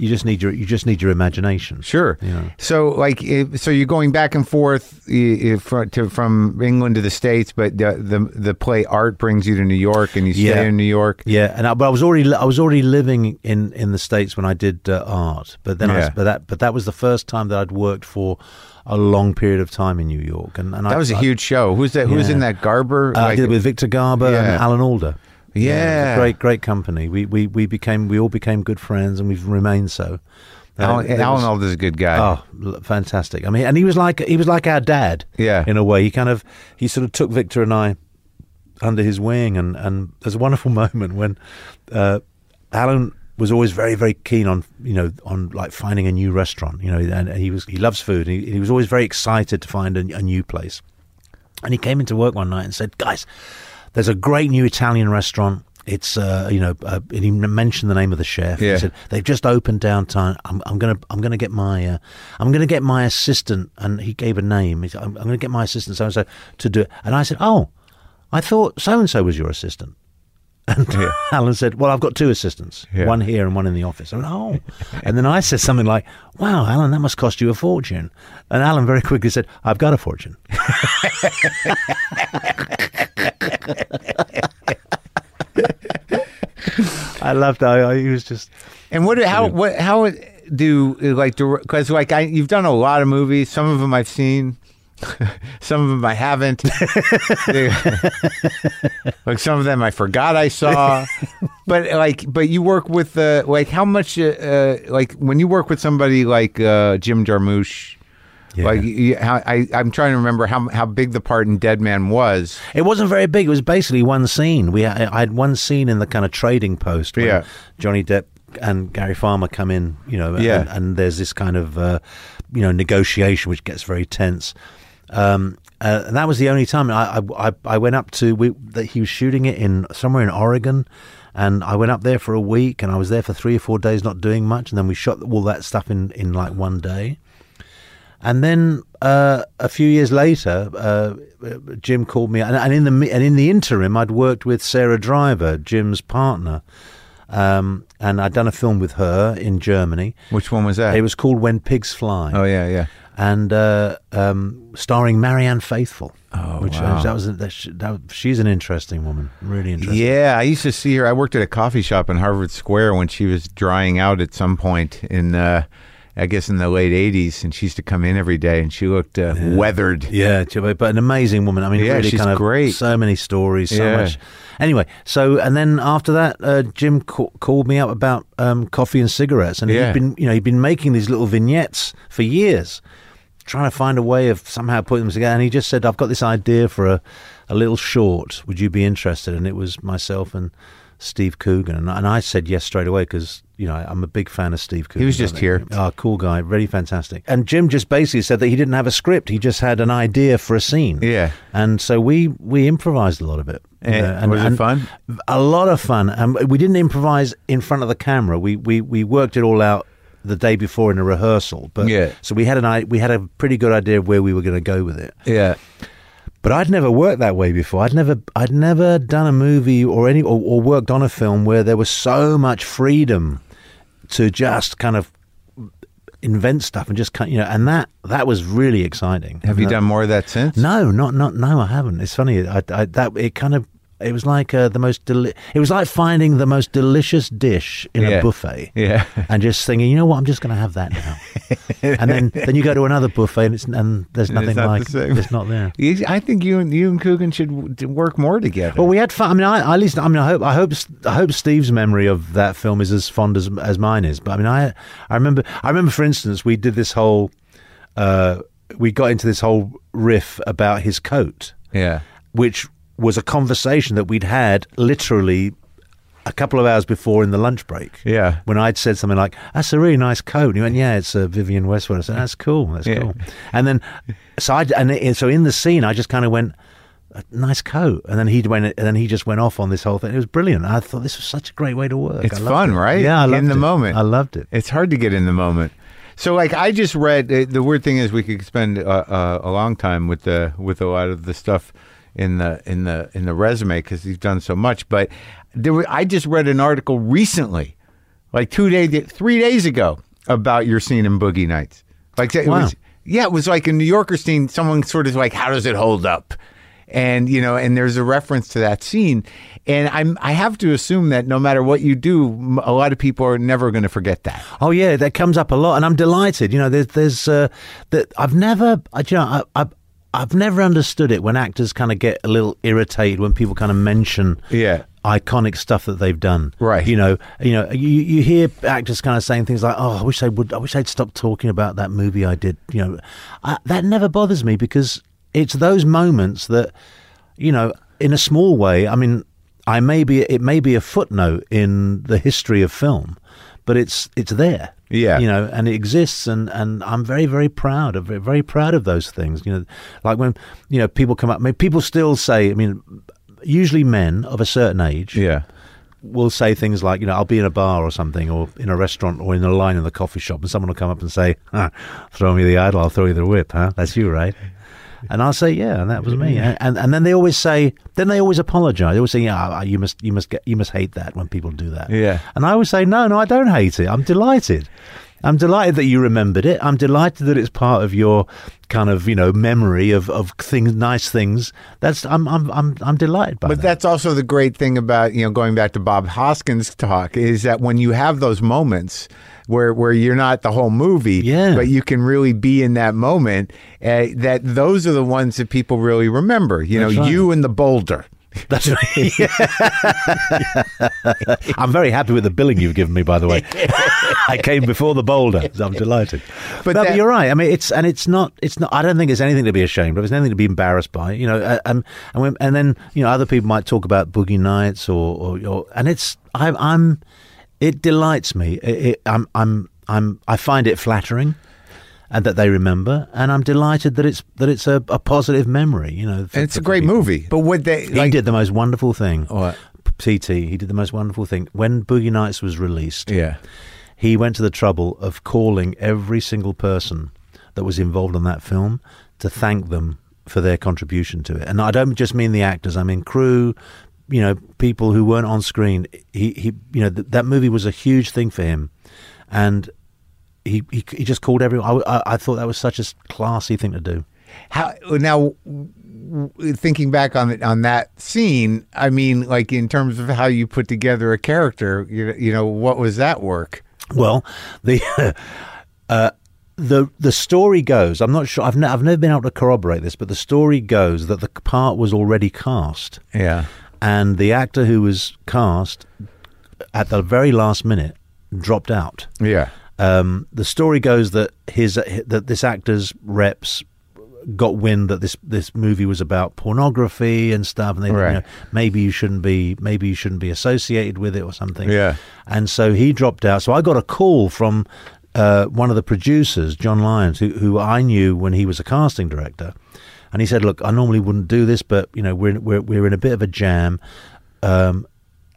you just need your you just need your imagination. Sure. Yeah. So like if, so you're going back and forth if, to from England to the states, but the, the the play art brings you to New York and you stay Yeah. in New York. Yeah, and I, but I was already I was already living in, in the states when I did uh, art, but then Yeah. s- but that but that was the first time that I'd worked for a long period of time in New York, and, and I, That was a I- huge show. Who's that? Who's Yeah. in that? Garber. Uh, I did it with Victor Garber Yeah. and Alan Alda. Yeah. great great company. We we we became we all became good friends, and we've remained so. Uh, Alan, it Alan Alda's a good guy. Oh, fantastic! I mean, and he was like he was like our dad. Yeah. in a way, he kind of he sort of took Victor and I under his wing, and and there's a wonderful moment when uh, Alan was always very very keen on you know on like finding a new restaurant. You know, and he was he loves food. And he, he was always very excited to find a, a new place. And he came into work one night and said, "Guys, there's a great new Italian restaurant. It's uh, you know, uh, and he mentioned the name of the chef. Yeah. He said they've just opened downtown. I'm, I'm gonna I'm gonna get my uh, I'm gonna get my assistant, and he gave a name. He said, I'm, I'm gonna get my assistant so and so to do it. And I said, oh, I thought so and so was your assistant. And uh, Alan said, "Well, I've got two assistants, Yeah. one here and one in the office." I went, "Oh," and then I said something like, "Wow, Alan, that must cost you a fortune." And Alan very quickly said, "I've got a fortune." I loved how he was just. And what? How? What? How do like? Because like I, you've done a lot of movies. Some of them I've seen. some of them I haven't. Like some of them I forgot I saw. But like, but you work with uh, like how much? Uh, uh, like when you work with somebody like uh, Jim Jarmusch. Yeah. Like you, how, I, I'm trying to remember how how big the part in Dead Man was. It wasn't very big. It was basically one scene. We I I had one scene in the kind of trading post. Yeah. Johnny Depp and Gary Farmer come in. You know. Yeah. And, and there's this kind of uh, you know negotiation which gets very tense. Um, uh, and that was the only time I I, I, went up to. We, that he was shooting it in somewhere in Oregon. And I went up there for a week, and I was there for three or four days, not doing much. And then we shot all that stuff in, in like one day. And then uh, a few years later, uh, Jim called me, and, and in the and in the interim, I'd worked with Sara Driver, Jim's partner, um, and I'd done a film with her in Germany. Which one was that? It was called When Pigs Fly, oh yeah, yeah. And uh, um, starring Marianne Faithfull. Oh, which wow. that was a, that, sh- that, she's an interesting woman, really interesting. Yeah, I used to see her. I worked at a coffee shop in Harvard Square when she was drying out at some point in, uh, I guess, in the late '80s, and she used to come in every day, and she looked uh, weathered. Yeah, but but an amazing woman. I mean, Yeah, really she's kind of great. So many stories, so Yeah. much. Anyway, so and then after that, uh, Jim ca- called me up about um, coffee and cigarettes, and Yeah. he'd been, you know, he'd been making these little vignettes for years, trying to find a way of somehow putting them together. And he just said, "I've got this idea for a, a little short. Would you be interested?" And it was myself and Steve Coogan, and, and I said yes straight away because you know I'm a big fan of Steve Coogan. He was just here. Oh, cool guy, really fantastic. And Jim just basically said that he didn't have a script; he just had an idea for a scene. Yeah. And so we we improvised a lot of it. you And was it fun? A lot of fun. And we didn't improvise in front of the camera. We we we worked it all out the day before in a rehearsal. But Yeah. so we had an i- we had a pretty good idea of where we were going to go with it. Yeah, But I'd never worked that way before. I'd never I'd never done a movie or any or, or worked on a film where there was so much freedom to just kind of invent stuff and just kind you know and that that was really exciting. have you done more of that since? no, not not no, I haven't. It's funny. I, I that it kind of it was like uh, the most deli- it was like finding the most delicious dish in Yeah. a buffet. Yeah. And just thinking, you know what, I'm just going to have that now. and then then you go to another buffet and it's and there's And it's nothing not like the it's not there. I think you and you and Coogan should work more together. Well, we had fun. I mean, I, I at least I mean, I hope I hope I hope Steve's memory of that film is as fond as as mine is. But I mean, I I remember I remember for instance we did this whole uh, we got into this whole riff about his coat. yeah. which was a conversation that we'd had literally a couple of hours before in the lunch break. Yeah. When I'd said something like, "That's a really nice coat," and he went, "Yeah, it's a Vivienne Westwood." I said, "That's cool. That's Yeah. cool." And then, so I and, it- so in the scene, I just kind of went. "A Nice coat, and then he went, and then he just went off on this whole thing. It was brilliant. I thought this was such a great way to work. It's I loved fun, it. right? Yeah, I loved In the it. moment. I loved it. It's hard to get in the moment. So, like, I just read. Uh, the weird thing is, we could spend uh, uh, a long time with the with a lot of the stuff in the in the in the resume because he's done so much. But there, were, I just read an article recently, like two days, three days ago, about your scene in Boogie Nights. Like, it Wow. was, yeah, it was like a New Yorker scene. Someone sort of like, how does it hold up? And you know, and there's a reference to that scene, and I'm I have to assume that no matter what you do, a lot of people are never going to forget that. Oh yeah, that comes up a lot, and I'm delighted. You know, there's there's uh, that I've never, I, you know, I, I've I've never understood it when actors kind of get a little irritated when people kind of mention Yeah. iconic stuff that they've done. Right. You know, you know, you, you hear actors kind of saying things like, "Oh, I wish they would. I wish they'd stop talking about that movie I did." You know, I, that never bothers me because it's those moments that, you know, in a small way. I mean, I may be it may be a footnote in the history of film, but it's it's there. Yeah. You know, and it exists, and, and I'm very, very proud of it, very proud of those things. You know, like when, you know, people come up, I mean, people still say, I mean, usually men of a certain age Yeah. will say things like, you know, I'll be in a bar or something, or in a restaurant, or in a line in the coffee shop, and someone will come up and say, huh, "Throw me the idol, I'll throw you the whip." Huh? That's you, right? And I'll say, "Yeah, and that was me." And and, and then they always say, then they always apologize. They always say, "Yeah, ah, you must, you must get, you must hate that when people do that." Yeah. And I always say, "No, no, I don't hate it. I'm delighted." I'm delighted that you remembered it. I'm delighted that it's part of your kind of, you know, memory of, of things, nice things. That's I'm I'm I'm I'm delighted by But that. that's also the great thing about you know going back to Bob Hoskins' talk is that when you have those moments where where you're not the whole movie, Yeah. but you can really be in that moment, uh, that those are the ones that people really remember. You That's know, right. you and the boulder. That's right. I'm very happy with the billing you've given me, by the way. I came before the boulder. so I'm delighted. But no, that- but you're right. I mean, it's and it's not. It's not. I don't think it's anything to be ashamed of. It's anything to be embarrassed by. You know, uh, um, and when, and then you know other people might talk about boogie nights or or, or and it's I'm I'm it delights me. It, it, I'm I'm I'm I find it flattering. And that they remember, and I'm delighted that it's that it's a, a positive memory. You know, for- And it's a great people. movie. But what they He like, did the most wonderful thing. What? TT, he did the most wonderful thing. When Boogie Nights was released, Yeah. he went to the trouble of calling every single person that was involved in that film to thank them for their contribution to it. And I don't just mean the actors; I mean crew, you know, people who weren't on screen. He, he you know, th- that movie was a huge thing for him, and he he, he just called everyone. I, I, I thought that was such a classy thing to do. How now? Thinking back on it, on that scene, I mean, like in terms of how you put together a character, you, you know, what was that work? Well, the uh, the the story goes. I'm not sure. I've I've never been able to corroborate this, but the story goes that the part was already cast, Yeah, and the actor who was cast at the very last minute dropped out. yeah, Um, the story goes that his that this actor's reps got wind that this this movie was about pornography and stuff, and they Right. you know, maybe you shouldn't be maybe you shouldn't be associated with it or something. Yeah. and so he dropped out. So I got a call from uh, one of the producers, John Lyons, who who I knew when he was a casting director, and he said, "Look, I normally wouldn't do this, but you know we're in, we're we're in a bit of a jam." Um,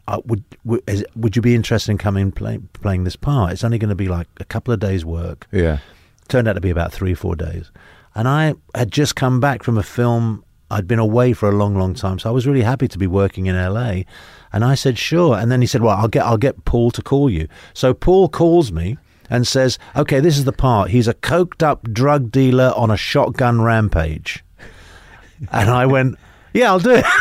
uh, would would, is, would you be interested in coming and play, playing this part? It's only going to be like a couple of days' work. yeah. Turned out to be about three, or four days. And I had just come back from a film. I'd been away for a long, long time, so I was really happy to be working in LA. And I said, "Sure." And then he said, "Well, I'll get I'll get Paul to call you." So Paul calls me and says, "Okay, this is the part. He's a coked up drug dealer on a shotgun rampage." And I went, "Yeah, I'll do it."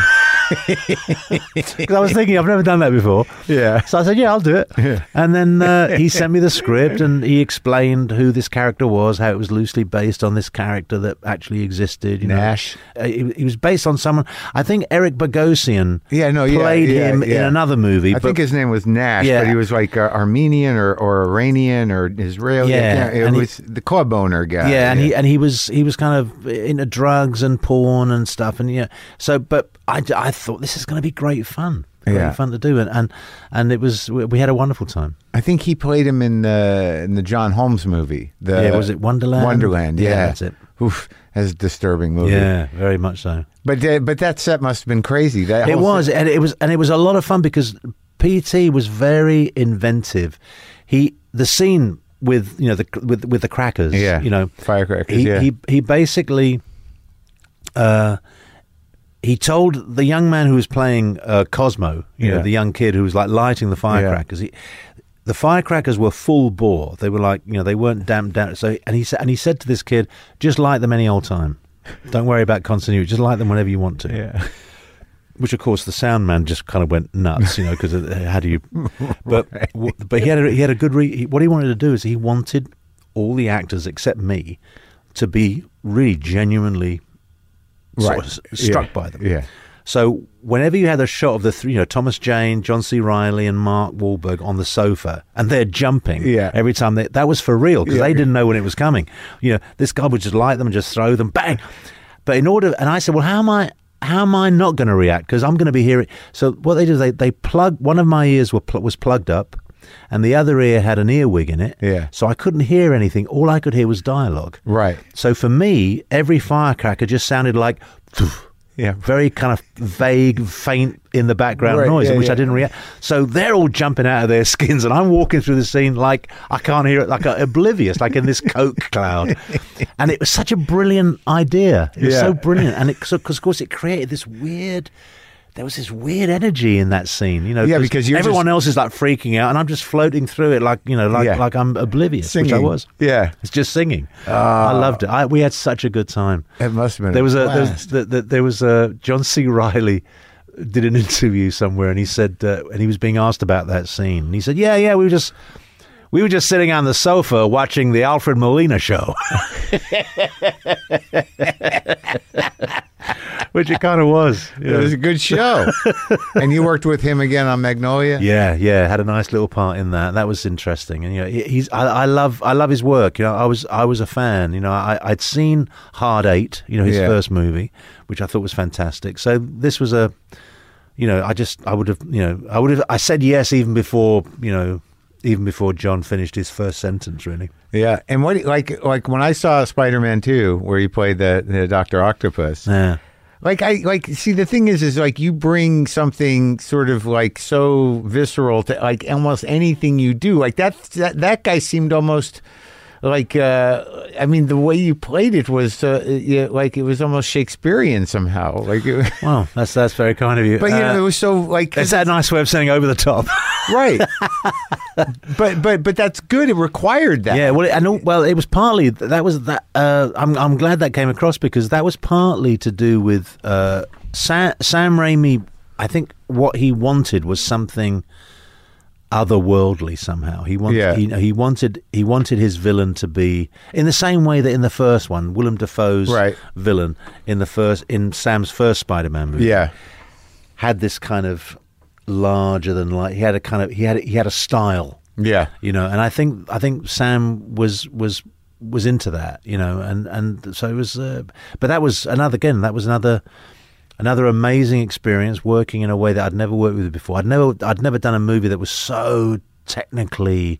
Because I was thinking I've never done that before. Yeah. So I said, "Yeah, I'll do it." And then uh, he sent me the script, and he explained who this character was, how it was loosely based on this character that actually existed. You know. Nash. Uh, he, he was based on someone. I think Eric Bogosian. Yeah, no, yeah, played yeah, him in another movie. I but think his name was Nash, Yeah. but he was like uh, Armenian or, or Iranian or Israeli. Yeah, it and he- was the club owner guy. yeah, and he and he was he was kind of into drugs and porn and stuff, and yeah. So, but I, I thought this is going to be great fun, great Yeah. fun to do, and and and it was we had a wonderful time. I think he played him in the in the John Holmes movie. The, yeah, was it Wonderland? Wonderland, yeah, that's it. Oof, that's a disturbing movie. Yeah, very much so. but uh, but that set must have been crazy. That It was, and it was, and it was a lot of fun because PT was very inventive. He the scene with you know the with with the crackers, Yeah, you know, firecrackers, He yeah. he he basically, uh, he told the young man who was playing uh, Cosmo, you Yeah. know, the young kid who was like lighting the firecrackers. He, the firecrackers were full bore. They were like, you know, they weren't damped down. So, and he said, and he said to this kid, just light them any old time. Don't worry about continuity. Just light them whenever you want to yeah. which of course the sound man just kind of went nuts, you know, because how do you? But w- but he had a, he had a good re- he, what he wanted to do is he wanted all the actors except me to be really genuinely sort of Right. struck Yeah. by them. Yeah. So whenever you had a shot of the three, you know, Thomas Jane, John C. Reilly, and Mark Wahlberg on the sofa, and they're jumping Yeah. every time they, that was for real because Yeah. they didn't know when it was coming. You know, this guy would just light them and just throw them, bang. But in order, and I said, well, how am I? How am I not going to react? Because I'm going to be hearing. So what they did is they they plug one of my ears were pl- was plugged up, and the other ear had an earwig in it. Yeah. So I couldn't hear anything. All I could hear was dialogue. Right. So for me, every firecracker just sounded like Yeah. very kind of vague, faint in the background Right, noise, yeah, which yeah. I didn't react. So they're all jumping out of their skins, and I'm walking through the scene like I can't hear it, like oblivious, like in this coke cloud. And it was such a brilliant idea. It was Yeah. so brilliant, and it because of course it created this weird. There was this weird energy in that scene, you know. Yeah, because everyone just- else is like freaking out, and I'm just floating through it like you know, like Yeah. like I'm oblivious, which I was. Yeah. It's just singing. I loved it. I, we had such a good time. It must have been. There was a there was, the, the, there was a John C. Reilly did an interview somewhere, and he said, uh, and he was being asked about that scene, and he said, "Yeah, yeah, we were just." We were just sitting on the sofa watching the Alfred Molina show, which it kind of was. It was a good show. and you worked with him again on Magnolia. Yeah, yeah, had a nice little part in that. That was interesting, and you know, he's I, I love I love his work. You know, I was I was a fan. You know, I I'd seen Hard Eight, you know, his Yeah. first movie, which I thought was fantastic. So this was a, you know, I just I would have you know I would have I said yes even before you know even before John finished his first sentence. Really, Yeah, and what like like when I saw Spider Man Two, where he played the, the Doctor Octopus, yeah. Like I like see the thing is is like you bring something sort of like so visceral to like almost anything you do. Like that that that guy seemed almost like uh, I mean, the way you played it was uh, yeah, like it was almost Shakespearean somehow. Like, it, Well, that's that's very kind of you. but you know, Uh, it was so like is that a nice way of saying over the top? right. but but but that's good. It required that. Yeah, well, and well, it was partly that was that. Uh, I'm I'm glad that came across because that was partly to do with uh, Sam, Sam Raimi. I think what he wanted was something otherworldly somehow. He wanted Yeah. he, he wanted he wanted his villain to be in the same way that in the first one, Willem Dafoe's Right. villain in the first in Sam's first Spider-Man movie Yeah. had this kind of larger than life. He had a kind of he had he had a style Yeah. you know and i think i think sam was was was into that you know and and so it was uh, but that was another again that was another another amazing experience working in a way that i'd never worked with before i'd never i'd never done a movie that was so technically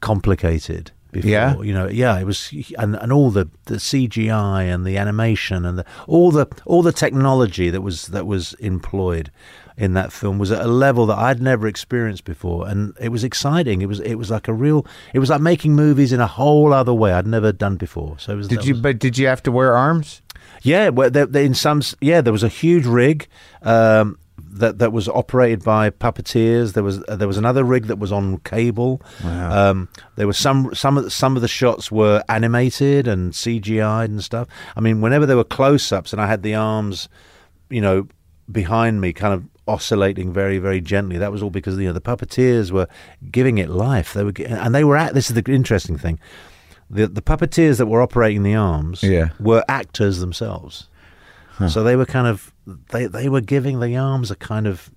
complicated before Yeah? you know yeah it was and, and all the, the cgi and the animation and the, all the all the technology that was that was employed in that film was at a level that I'd never experienced before, and it was exciting. It was it was like a real. It was like making movies in a whole other way I'd never done before. So it was. Did you? was- But did you have to wear arms? Yeah, well, there, there, in some, yeah, there was a huge rig um, that that was operated by puppeteers. There was uh, there was another rig that was on cable. Wow. Um, there was some some of the, some of the shots were animated and CGI'd and stuff. I mean, whenever there were close ups, and I had the arms, you know, behind me, kind of oscillating very very gently. That was all because you know the puppeteers were giving it life. They were, and they were at. This is the interesting thing. The the puppeteers that were operating the arms Yeah. were actors themselves. So they were kind of they they were giving the arms a kind of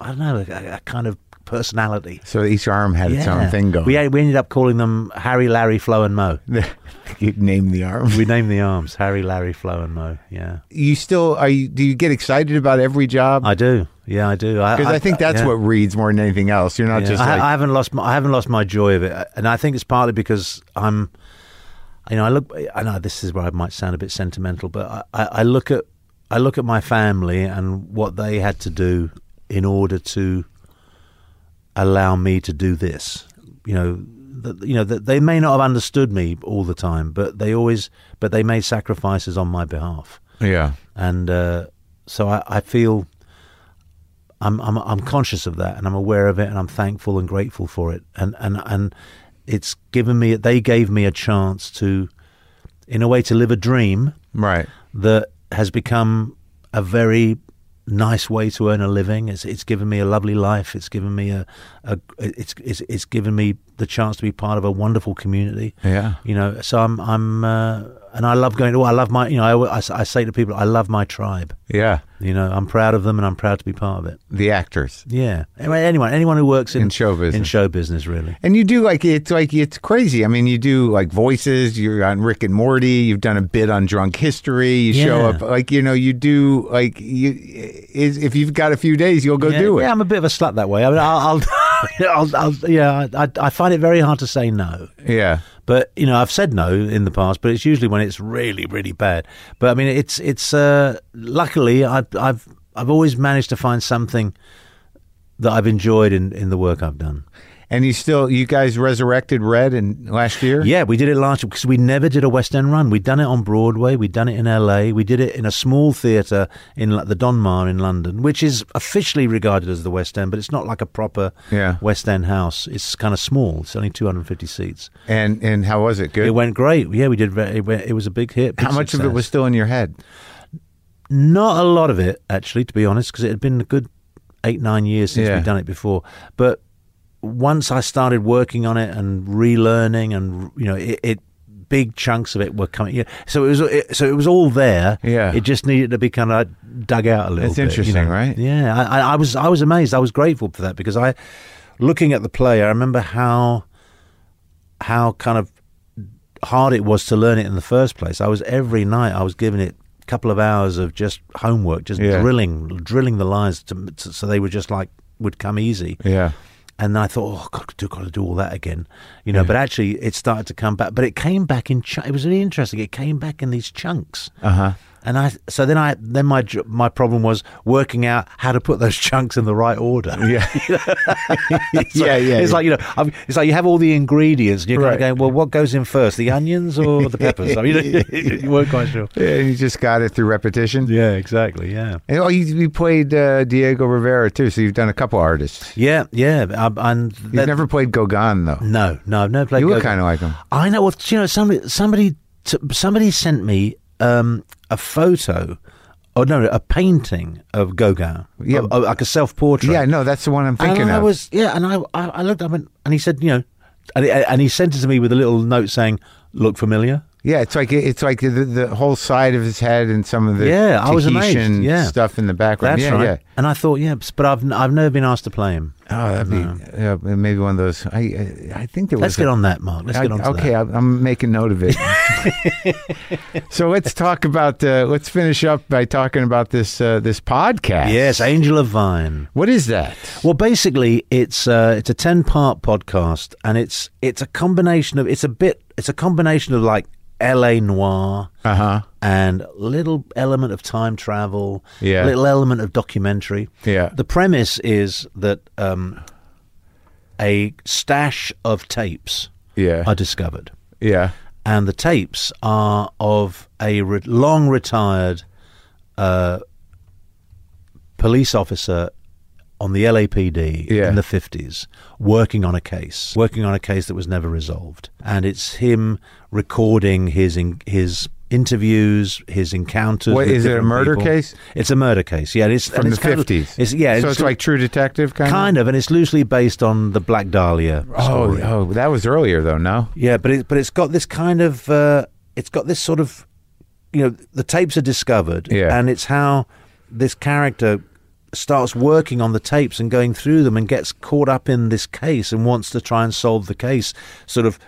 I don't know a, a kind of personality. So each arm had its own thing going. We we ended up calling them Harry, Larry, Flo, and Mo. you named the arm. We named the arms Harry, Larry, Flo, and Mo. Yeah, You still are you? Do you get excited about every job? I do. Yeah, I do. Because I, think that's yeah. what reads more than anything else. You're not Yeah. just I, like I haven't lost my, I haven't lost my joy of it, and I think it's partly because I'm, you know, I look. I know this is where I might sound a bit sentimental, but I, I, I look at I look at my family and what they had to do in order to allow me to do this. You know, that you know that they may not have understood me all the time, but they always, but they made sacrifices on my behalf yeah. and uh, so I, I feel I'm, I'm I'm conscious of that, and I'm aware of it, and I'm thankful and grateful for it, and and and it's given me they gave me a chance to, in a way, to live a dream Right. that has become a very nice way to earn a living. It's it's given me a lovely life. It's given me a, a it's it's it's given me the chance to be part of a wonderful community Yeah. you know so i'm i'm uh, and i love going to i love my you know I, I, I say to people i love my tribe Yeah. you know i'm proud of them and i'm proud to be part of it The actors yeah anyone anyone who works in, in show business. in show business really And you do like it's like it's crazy. I mean, you do like voices. You're on Rick and Morty. You've done a bit on Drunk History. You show up like you know you do like you. Is, if you've got a few days, you'll go yeah, do it. yeah i'm a bit of a slut that way i mean i'll, I'll, I'll, I'll yeah I, I find it very hard to say no Yeah. But you know, I've said no in the past, but it's usually when it's really, really bad. But I mean, it's it's. Uh, luckily, I've I've I've always managed to find something that I've enjoyed in, in the work I've done. And you still, you guys resurrected Red in last year. Yeah, we did it last year because we never did a West End run. We'd done it on Broadway, we'd done it in LA, we did it in a small theatre in the Donmar in London, which is officially regarded as the West End, but it's not like a proper Yeah. West End house. It's kind of small. It's only 250 seats. And and how was it? Good. It went great. Yeah, we did. It, went, it was a big hit. big how much of it was still in your head? Not a lot of it, actually, to be honest, because it had been a good eight, nine years since Yeah. we'd done it before. But once I started working on it and relearning, and you know, it, it big chunks of it were coming. Yeah, so it was. It, so it was all there. Yeah. it just needed to be kind of dug out a little. That's bit, you interesting, know. right? Yeah, I, I, was. I was amazed. I was grateful for that because I, looking at the play, I remember how, how kind of hard it was to learn it in the first place. I was every night I was giving it couple of hours of just homework, just Yeah. drilling, drilling the lines to, to, so they were just like would come easy. Yeah. And then I thought, oh, God, I've got to do all that again, you know. Yeah. But actually, it started to come back. But it came back in. Ch- it was really interesting. It came back in these chunks, Uh huh. And I so then I then my my problem was working out how to put those chunks in the right order. Yeah. It's yeah, like- yeah. It's like you know, I'm, it's like you have all the ingredients, and you're Right. kind of going, well, what goes in first, the onions or the peppers? I mean, you weren't quite sure. yeah, you just got it through repetition. Yeah, exactly. Yeah, And, oh, you, you played uh, Diego Rivera too, so you've done a couple artists. yeah, yeah. Um, and You've never played Gauguin though. no, no, I've never played. You Go-Go. kind of like him. I know. Well, you know, somebody, somebody, t- somebody sent me um, a photo, or no, a painting of Gauguin, Yeah. of- of- like a self-portrait. Yeah, no, that's the one I'm thinking and I of. was, yeah, and I, I, I looked up and, and he said, you know, and and he sent it to me with a little note saying, "Look familiar." Yeah, it's like it's like the, the whole side of his head and some of the Yeah, I was amazed. Yeah. stuff in the background. That's yeah, right. yeah. And I thought, yeah, but I've, I've never been asked to play him. Oh, that'd be yeah, maybe one of those. I I, I think there was. Let's a- get on that, Marc. Let's I- get on. To okay, that. I'm, I'm making note of it. so let's talk about. Uh, let's finish up by talking about this uh, this podcast. Yes, Angel of Vine. What is that? Well, basically, it's uh, it's a ten part podcast, and it's it's a combination of it's a bit it's a combination of like L.A. noir Uh huh. and a little element of time travel, Yeah. a little element of documentary. Yeah. The premise is that um, a stash of tapes Yeah. are discovered, Yeah. and the tapes are of a re- long retired uh, police officer on the LAPD Yeah. in the 50s working on a case, working on a case that was never resolved. And it's him recording his in, his interviews, his encounters. What is it? A murder people. case It's a murder case. Yeah, it's from the it's of- fifties? It's yeah, So it's like True Detective, kind, kind of, and it's loosely based on the Black Dahlia Oh, story. oh, that was earlier though. No. Yeah, but it but it's got this kind of uh, it's got this sort of you know the tapes are discovered, Yeah. and it's how this character starts working on the tapes and going through them and gets caught up in this case and wants to try and solve the case, sort of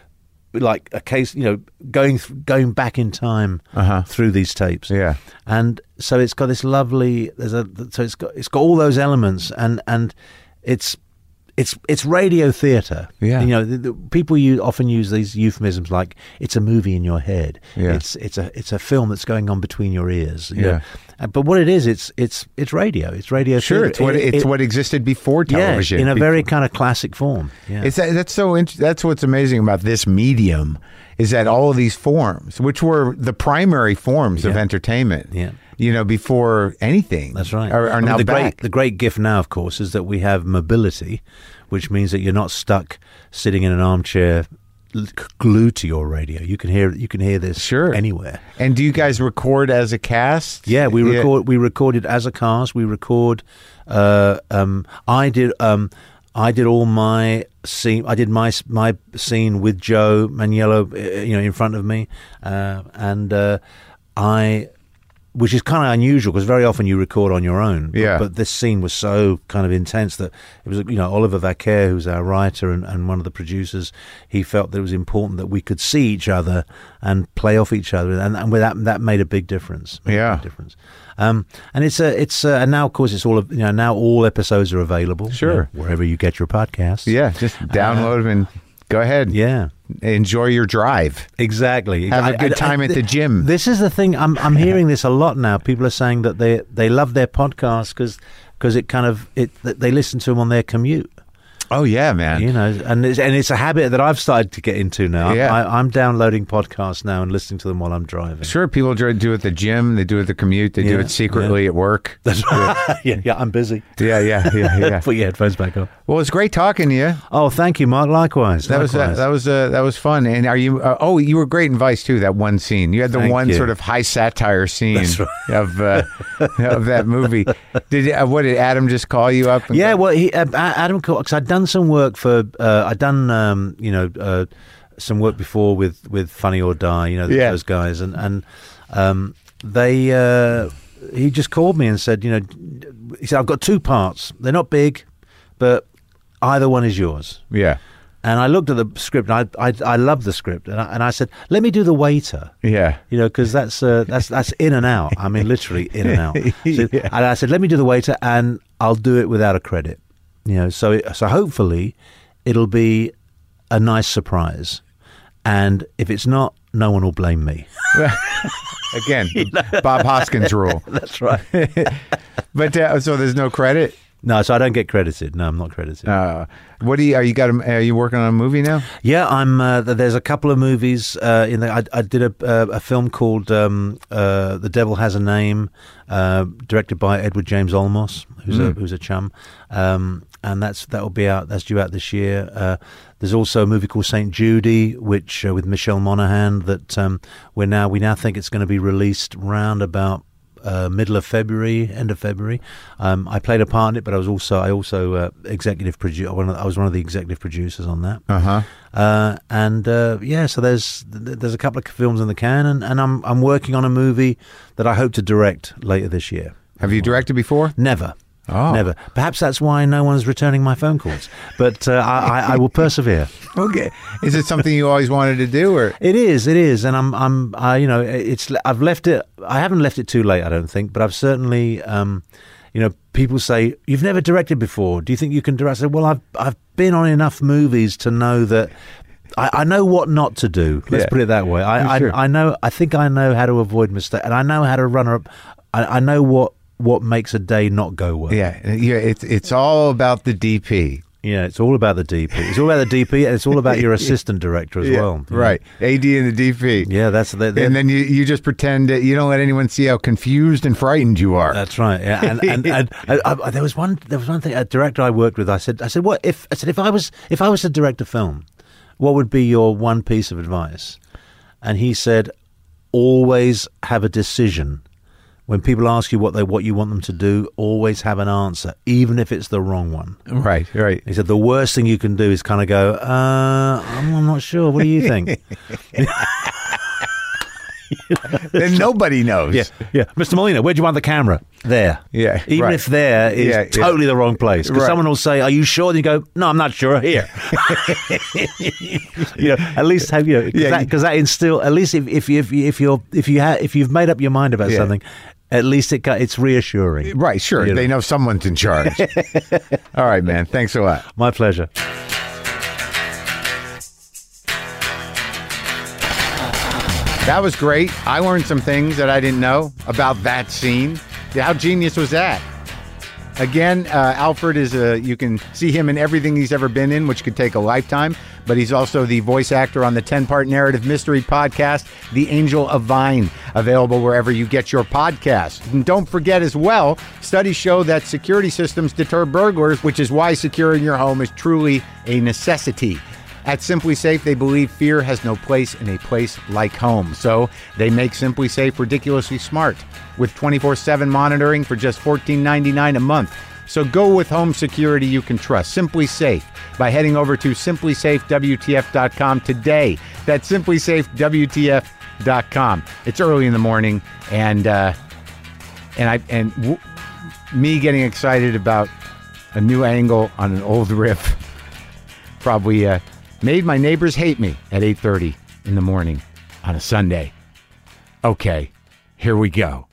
like a case, you know, going th- going back in time Uh-huh. through these tapes Yeah. and so it's got this lovely there's a so it's got it's got all those elements and and it's it's it's radio theater Yeah. you know the, the, people use, often use these euphemisms like it's a movie in your head Yeah. it's it's a it's a film that's going on between your ears you Yeah. know. Uh, but what it is it's it's it's radio it's radio Sure. theater. It's what It- it's it- what existed before television. yeah, in a before- very kind of classic form yeah It's that, that's so int- that's what's amazing about this medium is that all of these forms, which were the primary forms of entertainment, Yeah. you know, before anything, That's right. are, are I mean, now the back. Great, the great gift now, of course, is that we have mobility, which means that you're not stuck sitting in an armchair glued to your radio. You can hear you can hear this Sure. anywhere. and do you guys record as a cast? Yeah, we record. We recorded as a cast. We record. Uh, um, I did. Um, I did all my scene. I did my my scene with Joe Manganiello, uh, you know, in front of me, uh, and uh, I, which is kind of unusual because very often you record on your own. But- Yeah. But, this scene was so kind of intense that it was, you know, Oliver Vaquer, who's our writer and, and one of the producers, he felt that it was important that we could see each other and play off each other, and, and with that that made a big difference. Yeah. big difference. Um, and it's a it's a, and now of course it's all of- you know now all episodes are available. Sure. you know, wherever you get your podcasts. Yeah, just download them and go ahead. Uh, yeah. Enjoy your drive. Exactly. Have a good I- time I- at the gym. This is the thing. I'm I'm hearing this a lot now. People are saying that they they love their podcast because because it kind of it they listen to them on their commute. Oh yeah, man. You know, and it's, and it's a habit that I've started to get into now. Yeah. I, I'm downloading podcasts now and listening to them while I'm driving. Sure, people do it at the gym. They do it at the commute. They do it secretly at work. That's right. yeah, yeah, I'm busy. Yeah, yeah, yeah, yeah. Put your headphones back on. well, it's great talking to you. Oh, thank you, Marc. Likewise. That was uh, that was uh, that was fun. And are you? Uh, oh, you were great in Vice too. That one scene. You had the Thank one you. sort of high satire scene right. of uh, of that movie. Did uh, what did Adam just call you up? and Yeah, go- well, he, uh, Adam, because I'd done some work for, uh, I'd done, um, you know, uh, some work before with, with Funny or Die, you know, Yeah. those guys, and and um, they, uh, he just called me and said, you know, he said I've got two parts. They're not big, but either one is yours. yeah, And I looked at the script, and I I, I love the script, and I, and I said, let me do the waiter. yeah. You know, because that's uh, that's that's in and out. I mean, literally in and out. So, Yeah. And I said, let me do the waiter, and I'll do it without a credit. You know, so so hopefully, it'll be a nice surprise. and if it's not, no one will blame me. Again, Bob Hoskins rule. That's right. But uh, so there's no credit. no, so I don't get credited. No, I'm not credited. Uh, what do you? Are you got? A, are you working on a movie now? Yeah, I'm. Uh, there's a couple of movies uh, in there. I, I did a, uh, a film called um, uh, "The Devil Has a Name," uh, directed by Edward James Olmos, who's a who's a chum, um, and that's that will be out. That's due out this year. Uh, there's also a movie called Saint Judy, which uh, with Michelle Monaghan that um, we're now we now think it's going to be released round about uh, middle of February, end of February. Um, I played a part in it, but I was also I also uh, executive producer. I was one of the executive producers on that. Uh huh. Uh, and uh, yeah, so there's there's a couple of films in the can, and, and I'm I'm working on a movie that I hope to direct later this year. Have you directed before? Never. Oh. Never. Perhaps that's why no one's returning my phone calls. But uh, I, I, I will persevere. Okay. Is it something you always wanted to do, or It is, it is, and I'm, I'm, I, you know, it's. I've left it. I haven't left it too late, I don't think, but I've certainly, um, you know, people say you've never directed before. Do you think you can direct? I said, well, I've, I've been on enough movies to know that. I, I know what not to do. Let's Yeah. put it that way. I, Sure. I, I know. I think I know how to avoid mistakes, and I know how to run up. I, I know what what makes a day not go well. yeah, yeah? It's it's all about the DP. Yeah, it's all about the DP. It's all about the DP, and it's all about your assistant director as Yeah, well. know. right. AD and the DP. Yeah, that's the, And then you, you just pretend that you don't let anyone see how confused and frightened you are. That's right. Yeah, and, and, and I, I, uh, there was one. There was one thing. A director I worked with. I said. I said, what if? I said, if I was, if I was to direct a film, what would be your one piece of advice? And he said, always have a decision. When people ask you what they what you want them to do, always have an answer, even if it's the wrong one. right, right. He said the worst thing you can do is kind of go, uh, I'm, I'm not sure. What do you think? then nobody knows. Yeah, yeah. Mr. Molina, where do you want the camera? There. Yeah, Even right. if there is Yeah, yeah. totally the wrong place. Because Right. someone will say, Are you sure? And you go, No, I'm not sure. Here. you know, at least have you because Yeah, that, that instill at least if if you if, you, if you're if you ha- if you've made up your mind about Yeah. something, at least it ca- it's reassuring. Right, sure. You know. They know someone's in charge. all right, man. Thanks a lot. My pleasure. That was great. I learned some things that I didn't know about that scene. How genius was that? Again, uh, Alfred is a. You can see him in everything he's ever been in, which could take a lifetime. But he's also the voice actor on the ten-part narrative mystery podcast, The Angel of Vine, available wherever you get your podcast. And don't forget as well, studies show that security systems deter burglars, which is why securing your home is truly a necessity. At SimpliSafe, they believe fear has no place in a place like home. So they make SimpliSafe ridiculously smart with 24 7 monitoring for just $14.99 a month. So go with home security you can trust. SimpliSafe by heading over to simplisafewtf.com today. That's simplisafewtf.com. It's early in the morning, and uh, and I and w- me getting excited about a new angle on an old riff probably uh, made my neighbors hate me at 8.30 in the morning on a sunday. Okay here we go